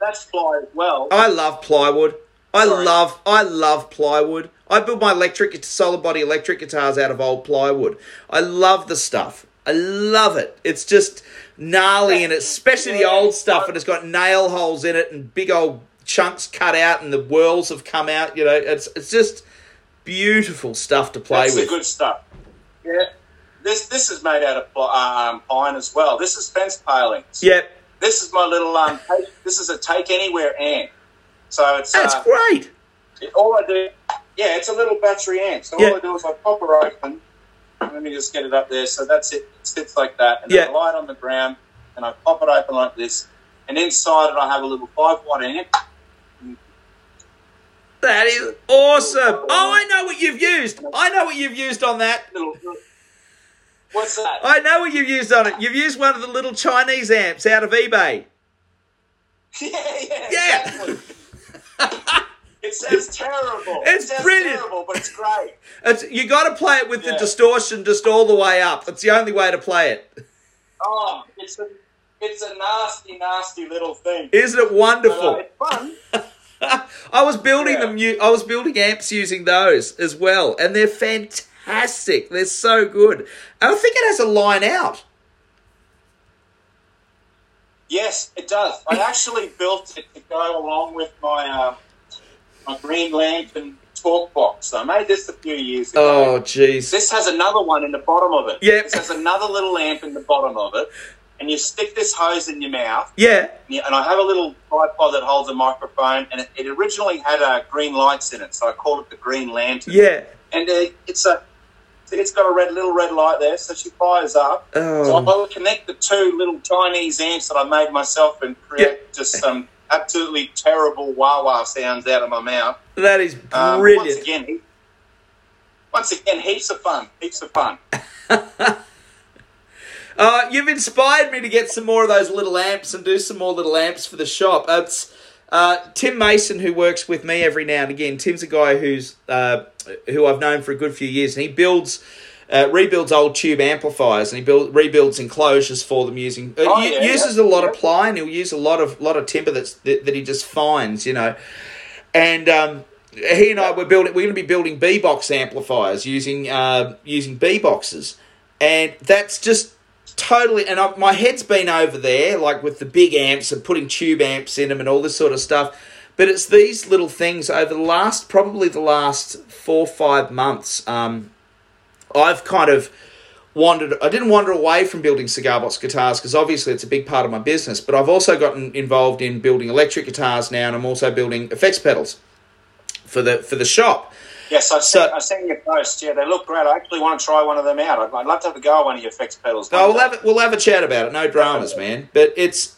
That's as well.
I love plywood. I
Sorry.
love I love plywood. I build my electric solid body electric guitars out of old plywood. I love the stuff. I love it. It's just gnarly and it's especially the old stuff and it's got nail holes in it and big old chunks cut out and the whirls have come out. You know, it's it's just beautiful stuff to play
That's the
with.
good stuff. Yeah. This this is made out of um, pine as well. This is fence palings.
Yep,
This is my little um. Take, this is a take anywhere amp. So it's
that's
uh,
great.
it- all I do. Yeah, it's a little battery amp. So
Yeah.
all I do is I pop her open. Let me just get it up there. So that's it. It sits like that, and then
Yeah.
I lie it on the ground, and I pop it open like this. And inside it, I have a little five watt amp.
That is awesome. Oh, I know what you've used. I know what you've used on that.
What's that?
I know what you've used on it. You've used one of the little Chinese amps out of eBay.
yeah, yeah,
Yeah.
exactly. It sounds terrible.
It's
it
brilliant.
terrible, but it's great.
It's, you got to play it with the distortion just all the way up. It's the only way to play it.
Oh, it's a, it's a nasty, nasty little thing.
Isn't it
But, uh,
wonderful?
it's fun.
I was building
Yeah.
them. I was building amps using those as well, and they're fantastic. They're so good, and I think it has a line out.
Yes, it does. I actually built it to go along with my uh, my Green Lantern talk box. I made this a few years ago.
Oh, jeez.
This has another one in the bottom of it.
Yeah.
This has another little lamp in the bottom of it. And you stick this hose in your mouth.
Yeah,
And, you- and I have a little tripod that holds a microphone. And it, it originally had uh, green lights in it. So I called it the Green Lantern.
yeah.
And uh, it's a. It's got a red little red light there, so she fires up. So
Oh,
I would connect the two little Chinese amps that I made myself and create just some absolutely terrible wah wah sounds out of my mouth.
that is
Um,
brilliant.
Once again, he- once again, heaps of fun. Heaps of fun.
Uh, you've inspired me to get some more of those little amps and do some more little amps for the shop. It's uh, Tim Mason who works with me every now and again. Tim's a guy who's uh, who I've known for a good few years, and he builds. Uh, rebuilds old tube amplifiers and he build, rebuilds enclosures for them using uh,
Oh, yeah,
uses
yeah,
a lot of ply and he'll use a lot of lot of timber that's that, that he just finds you know and um, he and I were building. We're going to be building B box amplifiers using uh, using B boxes, and that's just totally. And I, my head's been over there, like with the big amps and putting tube amps in them and all this sort of stuff. But it's these little things over the last, probably the last four five months. Um, I've kind of wandered I didn't wander away from building cigar box guitars because obviously it's a big part of my business, but I've also gotten involved in building electric guitars now and I'm also building effects pedals for the for the shop.
Yes,
I've
seen, I seen your post. Yeah, they look great. I actually want to try one of them out. I'd, I'd love to have a go at one of your effects pedals.
Oh, we'll have a, we'll have a chat about it. No dramas, man. But it's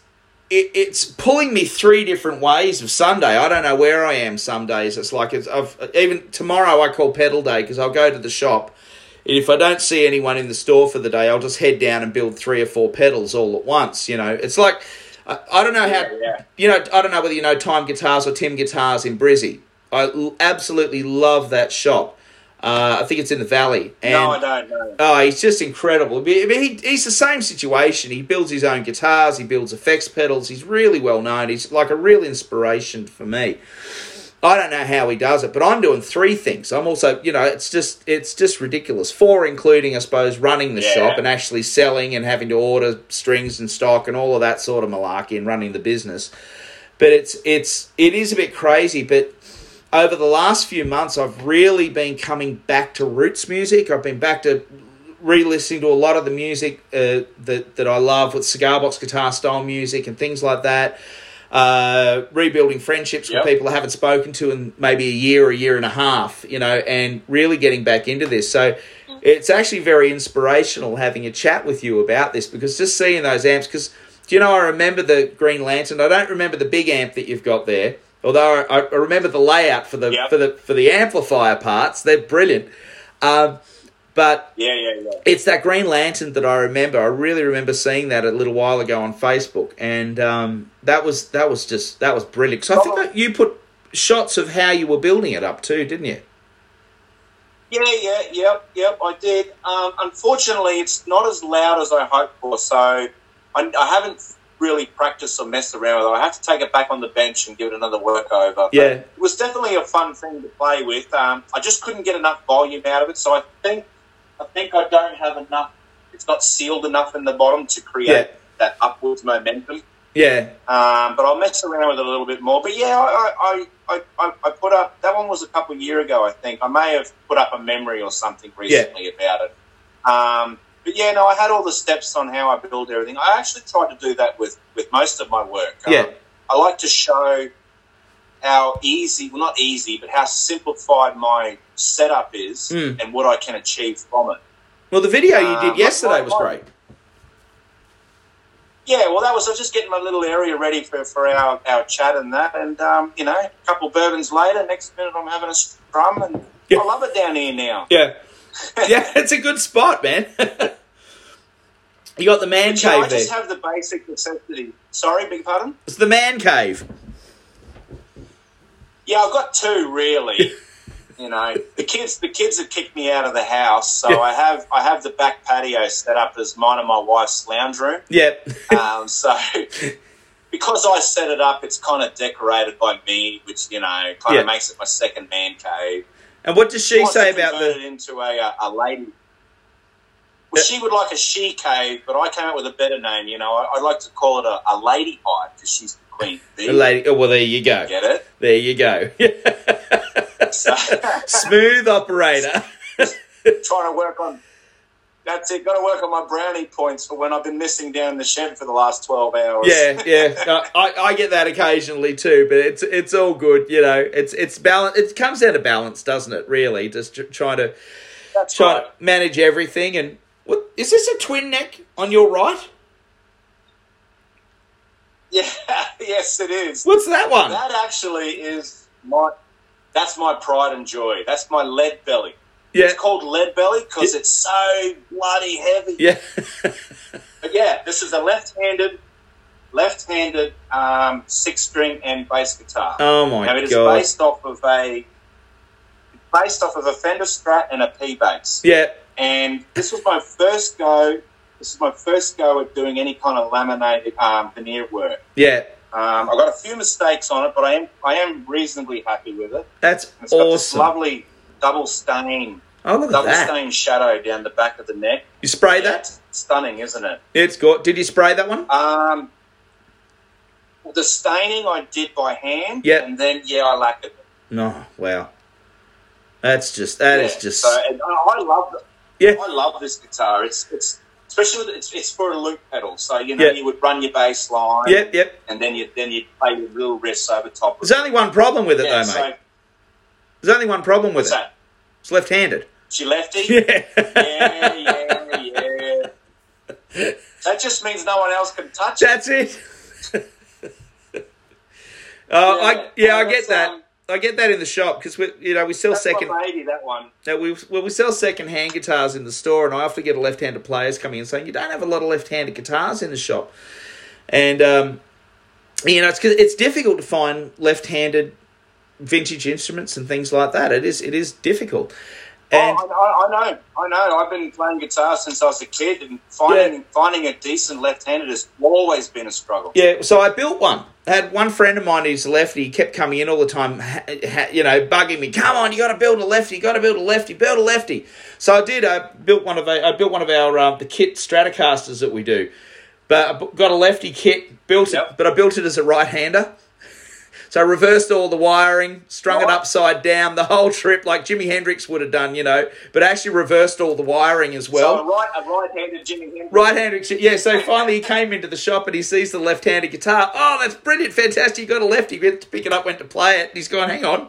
it, it's pulling me three different ways of Sunday. I don't know where I am. Some days it's like it's I've, even tomorrow I call pedal day because I'll go to the shop. If I don't see anyone in the store for the day, I'll just head down and build three or four pedals all at once. You know, it's like I, I don't know how
Yeah, yeah.
you know. I don't know whether you know Time Guitars or Tim Guitars in Brizzy. I l- absolutely love that shop. Uh, I think it's in the Valley. And
No, I don't know.
Oh, he's just incredible. I mean, he, he's the same situation. He builds his own guitars, he builds effects pedals. He's really well known. He's like a real inspiration for me. I don't know how he does it, but I'm doing three things. I'm also, you know, it's just it's just ridiculous. Four, including, I suppose, running the
Yeah.
shop and actually selling and having to order strings and stock and all of that sort of malarkey and running the business. But it's it's it is a bit crazy, but over the last few months, I've really been coming back to roots music. I've been back to re-listening to a lot of the music uh, that that I love with cigar box guitar style music and things like that. Uh, rebuilding friendships
Yep.
with people I haven't spoken to in maybe a year or a year and a half, you know, and really getting back into this. So it's actually very inspirational having a chat with you about this because just seeing those amps. Because do you know I remember the Green Lantern? I don't remember the big amp that you've got there. Although I, I remember the layout for the
Yep.
for the for the amplifier parts, they're brilliant. Um, but
Yeah, yeah, yeah.
it's that Green Lantern that I remember. I really remember seeing that a little while ago on Facebook, and um, that was that was just that was brilliant. So I think that you put shots of how you were building it up too, didn't you?
Yeah, yeah, yep, yep, I did. Um, unfortunately, it's not as loud as I hoped for, so I I, haven't really practiced or messed around with it. I have to take it back on the bench and give it another work over. But
Yeah.
it was definitely a fun thing to play with. Um, I just couldn't get enough volume out of it, so I think I think I don't have enough. It's not sealed enough in the bottom to create
Yeah.
that upwards momentum.
Yeah.
Um, but I'll mess around with it a little bit more. But yeah, I, I, I, I, put up that one was a couple of years ago. I think I may have put up a memory or something recently about it. Um, but yeah, no, I had all the steps on how I build everything. I actually tried to do that with with most of my work. Um,
Yeah.
I like to show how easy, well, not easy, but how simplified my setup is
Mm.
and what I can achieve from it.
Well, the video you
Uh,
did
my-
yesterday was great.
Yeah, well, that was I was just getting my little area ready for, for our, our chat and that, and um, you know, a couple bourbons later, next minute I'm having a strum, and
Yeah.
I love it down here now.
Yeah. yeah, it's a good spot, man. you got the man
But, you know, I
cave there.
just have the basic necessity. Sorry, big pardon.
It's the man cave.
Yeah, I've got two really. you know, the kids the kids have kicked me out of the house, so
Yeah.
I have I have the back patio set up as mine and my wife's lounge room.
Yep.
Um, so because I set it up, it's kind of decorated by me, which you know kind
Yeah.
of makes it my second man cave.
and what does she
wants
say about the?
it into a, a lady? Well, she would like a she cave, but I came up with a better name. You know, I, I'd like to call it a, a lady hive because she's queen.
The lady. Oh, well, there you go.
Get it?
There you go.
So,
Smooth operator.
trying to work on. That's it. Got to work on my brownie points for when I've been missing down the shed for the last twelve hours.
yeah, yeah. No, I, I get that occasionally too, but it's it's all good. You know, it's it's balance. It comes down to balance, doesn't it? Really, just tr- trying to
that's
try
right.
to manage everything. And what is this a twin neck on your right?
Yeah, yes, it is.
What's that one?
That actually is my. That's my pride and joy. That's my lead belly.
Yeah,
It's called lead belly because it's so bloody heavy.
yeah,
But yeah, this is a left-handed, left-handed um, six-string and bass guitar.
Oh my god!
now it is
god.
based off of a based off of a Fender Strat and a P bass.
Yeah,
And this was my first go. This is my first go at doing any kind of laminated um, veneer work.
yeah.
Um, I got a few mistakes on it, but I am I am reasonably happy with it.
That's
it's got this
awesome.
lovely double stain,
Oh look at
double
that.
stain shadow down the back of the neck.
You spray that?
Stunning, isn't it?
It's good. Did you spray that one?
Um, the staining I did by hand.
Yeah.
And then, yeah, I lacquered it.
No. Wow. That's just. That is
Yeah.
just.
So, and I I love it.
yeah.
I love this guitar. It's it's especially with it's, it's for a loop pedal. So you know
Yeah.
you would run your bass line,
Yep. Yep.
and then you then you play your little riffs over top. of
There's only one problem with it
yeah,
though,
so,
mate. There's only one problem with
what's
it.
that?
It's left-handed.
She lefty.
Yeah.
yeah, yeah, yeah. That just means no one else can touch it.
That's it. Oh, I yeah, I get that.
um,
I get that in the shop because we, you know, we sell
That's
second.
baby. That one.
Now we well we sell second hand guitars in the store, and I often get a left handed players coming in saying you don't have a lot of left handed guitars in the shop, and um, you know it's it's difficult to find left handed vintage instruments and things like that. It is it is difficult, and
oh, I, I, know, I know. I've been playing guitar since I was a kid, and finding finding a decent left-handed has always been a struggle.
Yeah, so I built one. I had one friend of mine who's a lefty. He kept coming in all the time, ha, ha, you know, bugging me. Come on, you got to build a lefty. You got to build a lefty. Build a lefty. So I did. I built one of a, I built one of our um, the kit Stratocasters that we do. But I got a lefty kit, built
Yep.
it, but I built it as a right hander. So I reversed all the wiring, strung it upside down, the whole trip like Jimi Hendrix would have done, you know. But actually reversed all the wiring as well.
so a right, a right-handed Jimi Hendrix.
Right-handed, yeah. So finally, he came into the shop and he sees the left-handed guitar. Oh, that's brilliant, fantastic! You got a lefty. He went to pick it up, went to play it. And he's gone, hang on,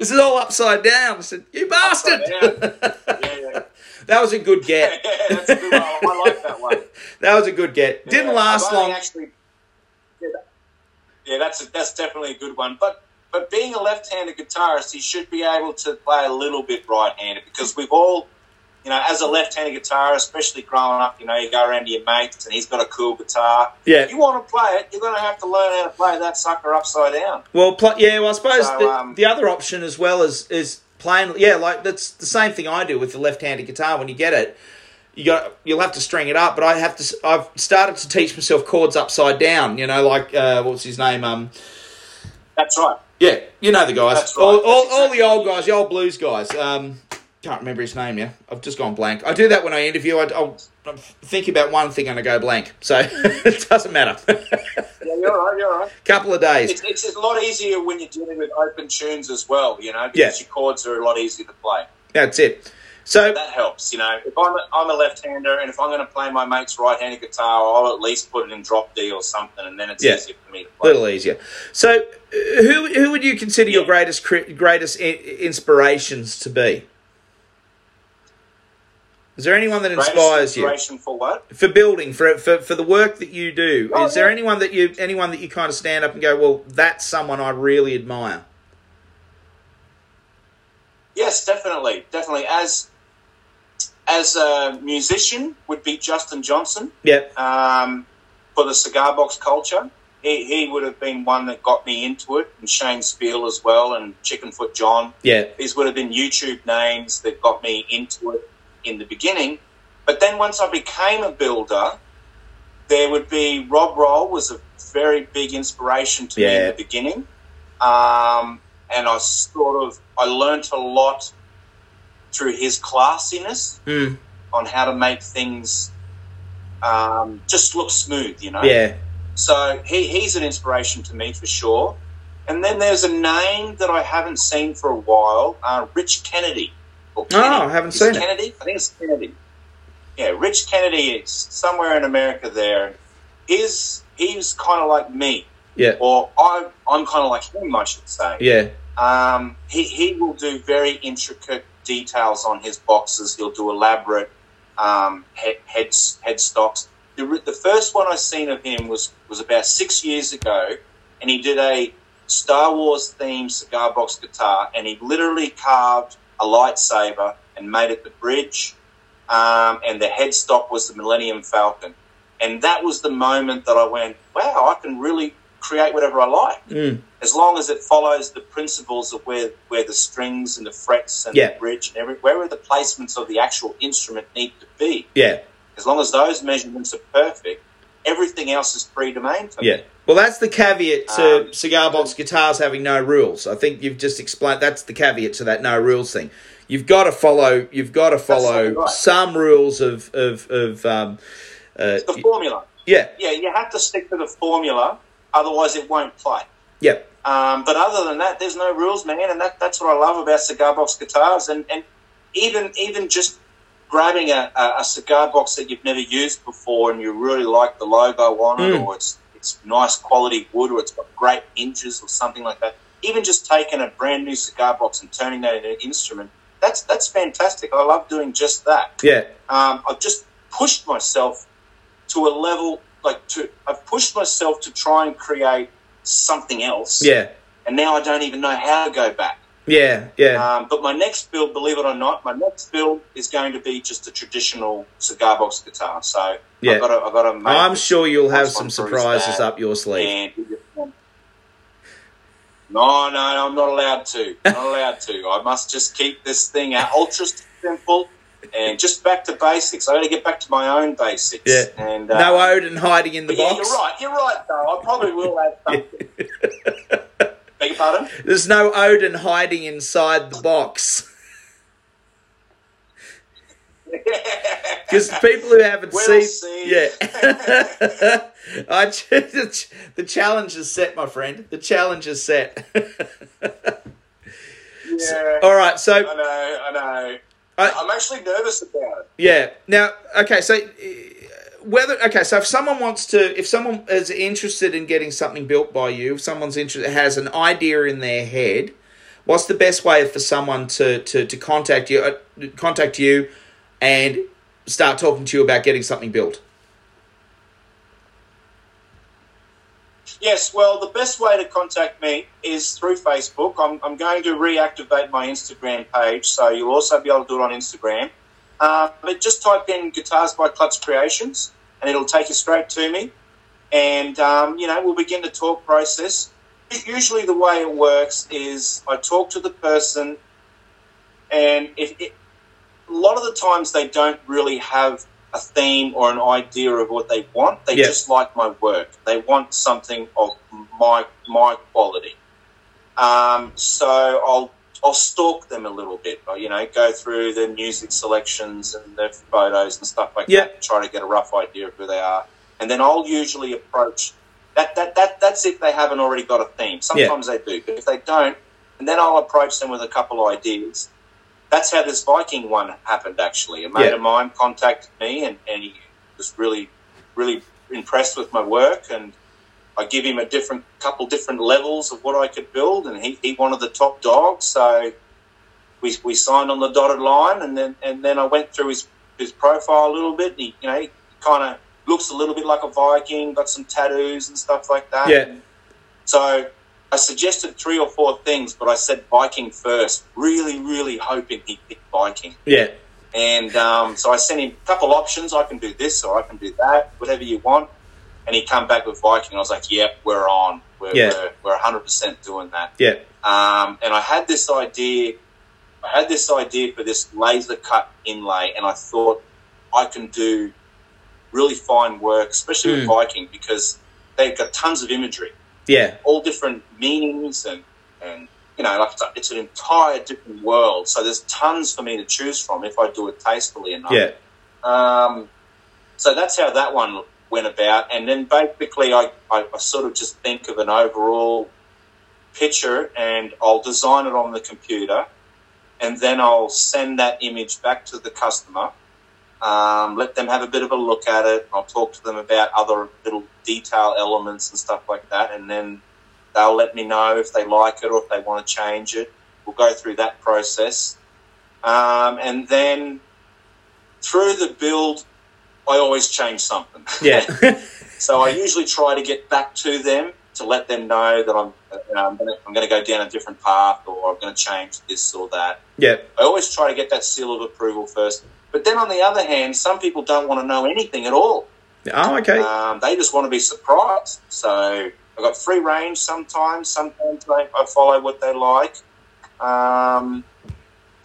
this is all upside down. I said, you bastard!
Yeah, yeah.
that was a good get.
yeah, that's a good one. I like that one.
That was a good get. Didn't last long.
Actually, yeah, that's a, that's definitely a good one. But but being a left-handed guitarist, he should be able to play a little bit right-handed because we've all, you know, as a left-handed guitarist, especially growing up, you know, you go around to your mates and he's got a cool guitar.
Yeah.
If you want to play it, you're going to have to learn how to play that sucker upside down.
Well, pl- yeah. Well, I suppose
So,
the,
um,
the other option as well is is playing. Yeah, like that's the same thing I do with the left-handed guitar. When you get it, you got you'll have to string it up. But I have to. I've started to teach myself chords upside down. You know, like uh, what's his name? Um,
That's right.
yeah, you know the guys.
That's right.
All, all, all the old guys, the old blues guys. Um, can't remember his name Yeah, I've just gone blank. I do that when I interview. I, I'll, I'll think about one thing and I go blank. So it doesn't matter.
Yeah, you're right. You're right.
Couple of days.
It's, it's a lot easier when you're dealing with open tunes as well. You know, because
Yeah.
your chords are a lot easier to play.
That's it. So
That helps. You know, if I'm a, I'm a left-hander and if I'm going to play my mate's right-handed guitar, I'll at least put it in drop D or something, and then it's
Yeah.
easier for me to play.
a little easier. So uh, who who would you consider your greatest greatest inspirations to be? Is there anyone that inspires you?
inspiration for what?
for building for, for for the work that you do
Oh,
is there
yeah.
anyone that you anyone that you kind of stand up and go well that's someone i really admire
Yes, definitely, definitely. As as a musician, would be Justin Johnson.
yep
um, for the cigar box culture. He, he would have been one that got me into it, and Shane Speal as well, and Chickenfoot John.
yeah
These would have been YouTube names that got me into it in the beginning. But then once I became a builder, there would be Rob Roll was a very big inspiration to me in the beginning, um, and I sort of I learnt a lot through his classiness
mm,
on how to make things um, just look smooth, you know.
yeah
So he, he's an inspiration to me for sure. And then there's a name that I haven't seen for a while, uh, Rich Kennedy. Or
Oh, I haven't
Is
seen it.
Kennedy? I think it's Kennedy. Yeah, Rich Kennedy is somewhere in America there. He's, he's kind of like me,
yeah
or I, I'm kind of like him, I should say.
yeah
Um, he, he will do very intricate details on his boxes. He'll do elaborate um, head, heads, headstocks. The, the first one I seen of him was, was about six years ago, and he did a Star Wars themed cigar box guitar, and he literally carved a lightsaber and made it the bridge, um, and the headstock was the Millennium Falcon. And that was the moment that I went, wow, I can really create whatever I like
mm,
as long as it follows the principles of where, where the strings and the frets and
Yeah.
the bridge and every where the placements of the actual instrument need to be.
yeah
As long as those measurements are perfect, everything else is free domain for me.
yeah well that's the caveat to
Um,
cigar box guitars having no rules i think you've just explained that's the caveat to that no rules thing you've got to follow you've got to follow
right.
some rules of of, of um, uh,
The formula.
yeah
Yeah, you have to stick to the formula, otherwise it won't play.
yeah
Um, but other than that, there's no rules, man, and that, that's what I love about cigar box guitars. And, and even even just grabbing a, a, cigar box that you've never used before, and you really like the logo on it,
Mm.
or it's it's nice quality wood, or it's got great hinges, or something like that. Even just taking a brand new cigar box and turning that into an instrument, that's that's fantastic. I love doing just that
yeah
um, I've just pushed myself to a level like to I've pushed myself to try and create something else.
yeah
And now I don't even know how to go back.
yeah yeah
Um, but my next build, believe it or not, my next build is going to be just a traditional cigar box guitar. So
Yeah.
I've got to, I've got to make
i'm sure you'll have some surprises up your sleeve
and no, no, I'm not allowed to. Not allowed to. I must just keep this thing out ultra simple and just back to basics. I got to get back to my own basics.
Yeah.
And uh,
no odin hiding in the
but yeah,
box
you're right. You're right, though. I probably will add something. Beg your pardon?
There's no Odin hiding inside the box. Because people who haven't
We'll
seen,
see.
yeah, I the challenge is set, my friend. The challenge is set.
yeah.
All right, so
I know. I know.
I,
I'm actually nervous about it.
yeah. Now, okay, so uh, whether okay, so if someone wants to, if someone is interested in getting something built by you, if someone's interested has an idea in their head, what's the best way for someone to to, to contact you, uh, contact you, and start talking to you about getting something built?
Yes, well, the best way to contact me is through Facebook. I'm, I'm going to reactivate my Instagram page, so you'll also be able to do it on Instagram. Uh, but just type in Guitars by Clutch Creations, and it'll take you straight to me. And, um, you know, we'll begin the talk process. Usually the way it works is I talk to the person, and if it, a lot of the times they don't really have a theme or an idea of what they want. They
Yeah.
just like my work. They want something of my my quality. Um, so I'll I'll stalk them a little bit. You know, go through their music selections and their photos and stuff like
Yeah.
that. Try to get a rough idea of who they are, and then I'll usually approach. That, that, that that's if they haven't already got a theme. Sometimes they do, but if they don't, and then I'll approach them with a couple ideas. That's how this Viking one happened. Actually, a mate
Yeah.
of mine contacted me, and, and he was really, really impressed with my work, and I give him a different couple different levels of what I could build, and he, he wanted the top dog, so we, we signed on the dotted line, and then and then I went through his his profile a little bit, and he you know he kind of looks a little bit like a Viking, got some tattoos and stuff like that.
Yeah.
So I suggested three or four things, but I said Viking first, really, really hoping he picked Viking.
Yeah.
And um, so I sent him a couple options. I can do this or I can do that, whatever you want. And he come back with Viking. I was like, yep, we're on. We're,
Yeah.
we're, we're 100% doing that.
Yeah.
Um, and I had this idea. I had this idea for this laser cut inlay, and I thought I can do really fine work, especially with
Mm.
Viking, because they've got tons of imagery,
Yeah.
all different meanings, and and you know, like it's, a, it's an entire different world. So there's tons for me to choose from if I do it tastefully enough.
Yeah.
Um, so that's how that one went about. And then basically, I, I, I sort of just think of an overall picture and I'll design it on the computer. And then I'll send that image back to the customer, um, let them have a bit of a look at it. I'll talk to them about other little detail elements and stuff like that. And then they'll let me know if they like it or if they want to change it. We'll go through that process. Um, and then through the build, I always change something.
Yeah.
so I usually try to get back to them to let them know that I'm, you know, I'm going to I'm going to go down a different path or I'm going to change this or that.
yeah.
I always try to get that seal of approval first. But then on the other hand, some people don't want to know anything at all.
Oh, okay.
Um, they just want to be surprised. So I've got free range sometimes. Sometimes I, I follow what they like. Um,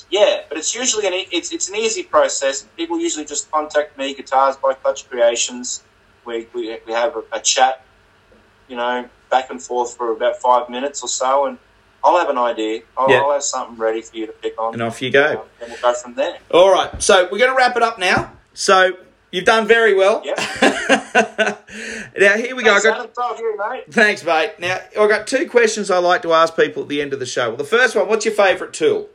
yeah, but it's usually an e- it's it's an easy process. People usually just contact me, Guitars by Clutch Creations. We we, we have a, a chat, you know, back and forth for about five minutes or so, and I'll have an idea. I'll,
Yeah.
I'll have something ready for you to pick on,
and off you go.
um, and we'll go from there.
All right, so we're going to wrap it up now. So you've done very well.
Yep.
now here we go.
Thanks,
got.
You, mate.
thanks, mate. Now I've got two questions I like to ask people at the end of the show. Well, the first one: What's your favourite tool?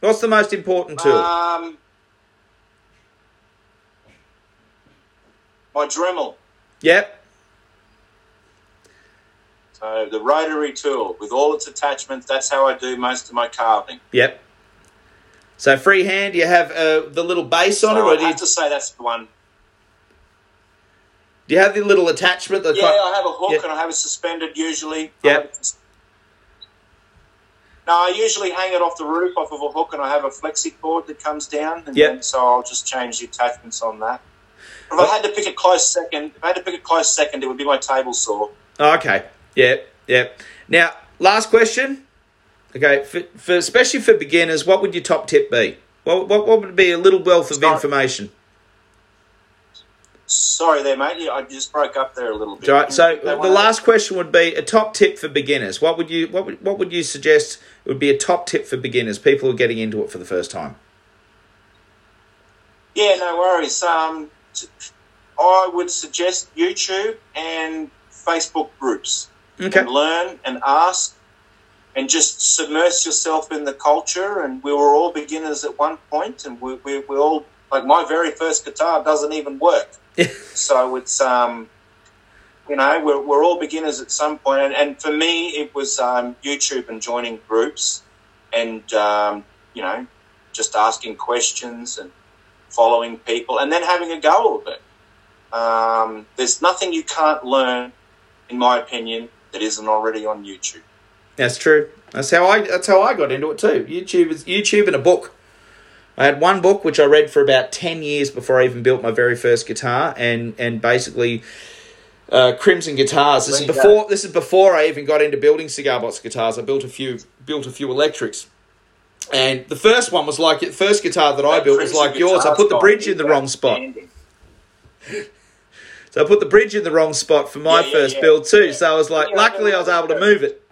What's the most important tool?
Um, my Dremel.
yep.
So the rotary tool with all its attachments. That's how I do most of my carving.
Yep. So freehand, you have uh, the little base on it, or
I
do you,
have to say that's the one.
do you have the little attachment? That
Yeah,
kind-
I have a hook
Yeah.
and I have it suspended usually.
Yep.
No, I usually hang it off the roof off of a hook, and I have a flexi cord that comes down. And
Yep.
so I'll just change the attachments on that. If I had to pick a close second, if I had to pick a close second, it would be my table saw.
Oh, okay. Yep. Yep. Now, last question. Okay, for, for especially for beginners, what would your top tip be? What, what, what would be a little wealth of
Start-
information?
Sorry, there, mate. I just broke up there a little bit.
Right. So the last question would be a top tip for beginners. What would you what would, what would you suggest would be a top tip for beginners, people who are getting into it for the first time?
Yeah, no worries. Um, I would suggest YouTube and Facebook groups.
Okay.
And learn and ask and just submerge yourself in the culture. And we were all beginners at one point, and we, we, we all, like my very first guitar doesn't even work. so it's, um, you know, we're, we're all beginners at some point. And, and for me, it was um, YouTube and joining groups and, um, you know, just asking questions and following people and then having a go of it. Um, there's nothing you can't learn, in my opinion, that isn't already on YouTube.
That's true. That's how I that's how I got into it too. YouTube is YouTube and a book. I had one book which I read for about ten years before I even built my very first guitar, and and basically uh, Crimson Guitars. This is before this is before I even got into building cigar box guitars. I built a few built a few electrics, And the first one was like the first guitar that I
That
built was like yours. I put the bridge in the wrong spot. So I put the bridge in the wrong spot for my
Yeah,
first
yeah.
build too. So I was like, luckily I was able to move it.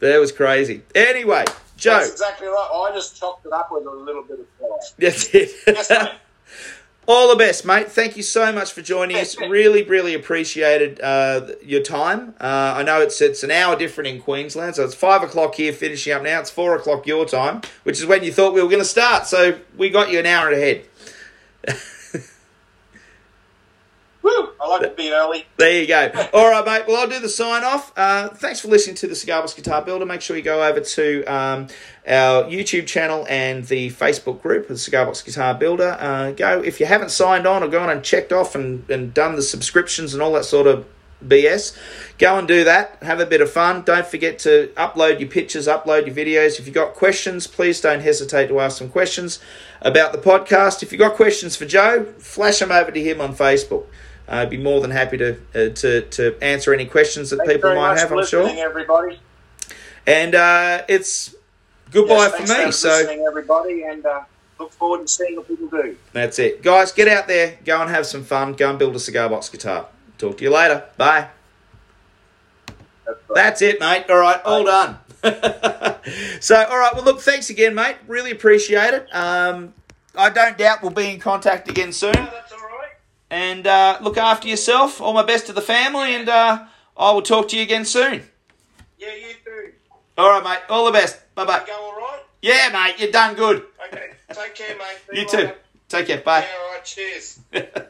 That was crazy. Anyway, Joe,
That's exactly right. I just chopped it up with a little bit of flour.
that's it.
Yes.
All the best, mate. Thank you so much for joining us. Really, really appreciated uh, your time. Uh, I know it's it's an hour different in Queensland, so it's five o'clock here, finishing up now. It's four o'clock your time, which is when you thought we were going to start. So we got you an hour ahead.
Woo! I like to be early.
There you go. All right, mate. Well, I'll do the sign off. Uh, thanks for listening to the Cigar Box Guitar Builder. Make sure you go over to um, our YouTube channel and the Facebook group, the Cigar Box Guitar Builder. Uh, go if you haven't signed on or gone and checked off and, and done the subscriptions and all that sort of BS. Go and do that. Have a bit of fun. Don't forget to upload your pictures, upload your videos. If you've got questions, please don't hesitate to ask some questions about the podcast. If you've got questions for Joe, flash them over to him on Facebook. Uh, I'd be more than happy to uh, to to answer any questions that
Thanks
people
very
might
much
have.
for
I'm sure.
everybody.
And uh, it's goodbye
Yes,
for me.
for
So
listening, everybody, and uh, look forward to seeing what people do.
that's it, guys. Get out there, go and have some fun. Go and build a cigar box guitar. Talk to you later. Bye.
That's right.
That's it, mate. All right, all done. so, all right. Well, look, thanks again, mate. Really appreciate it. Um, I don't doubt we'll be in contact again soon.
that's all right.
And uh, look after yourself. All my best to the family, and uh, I will talk to you again soon.
Yeah, you too.
All right, mate. All the best. Bye bye.
Go all right?
Yeah, mate. You've done good.
Okay. Take care, mate.
You
later.
too. Take care. Bye.
Yeah, all right. Cheers.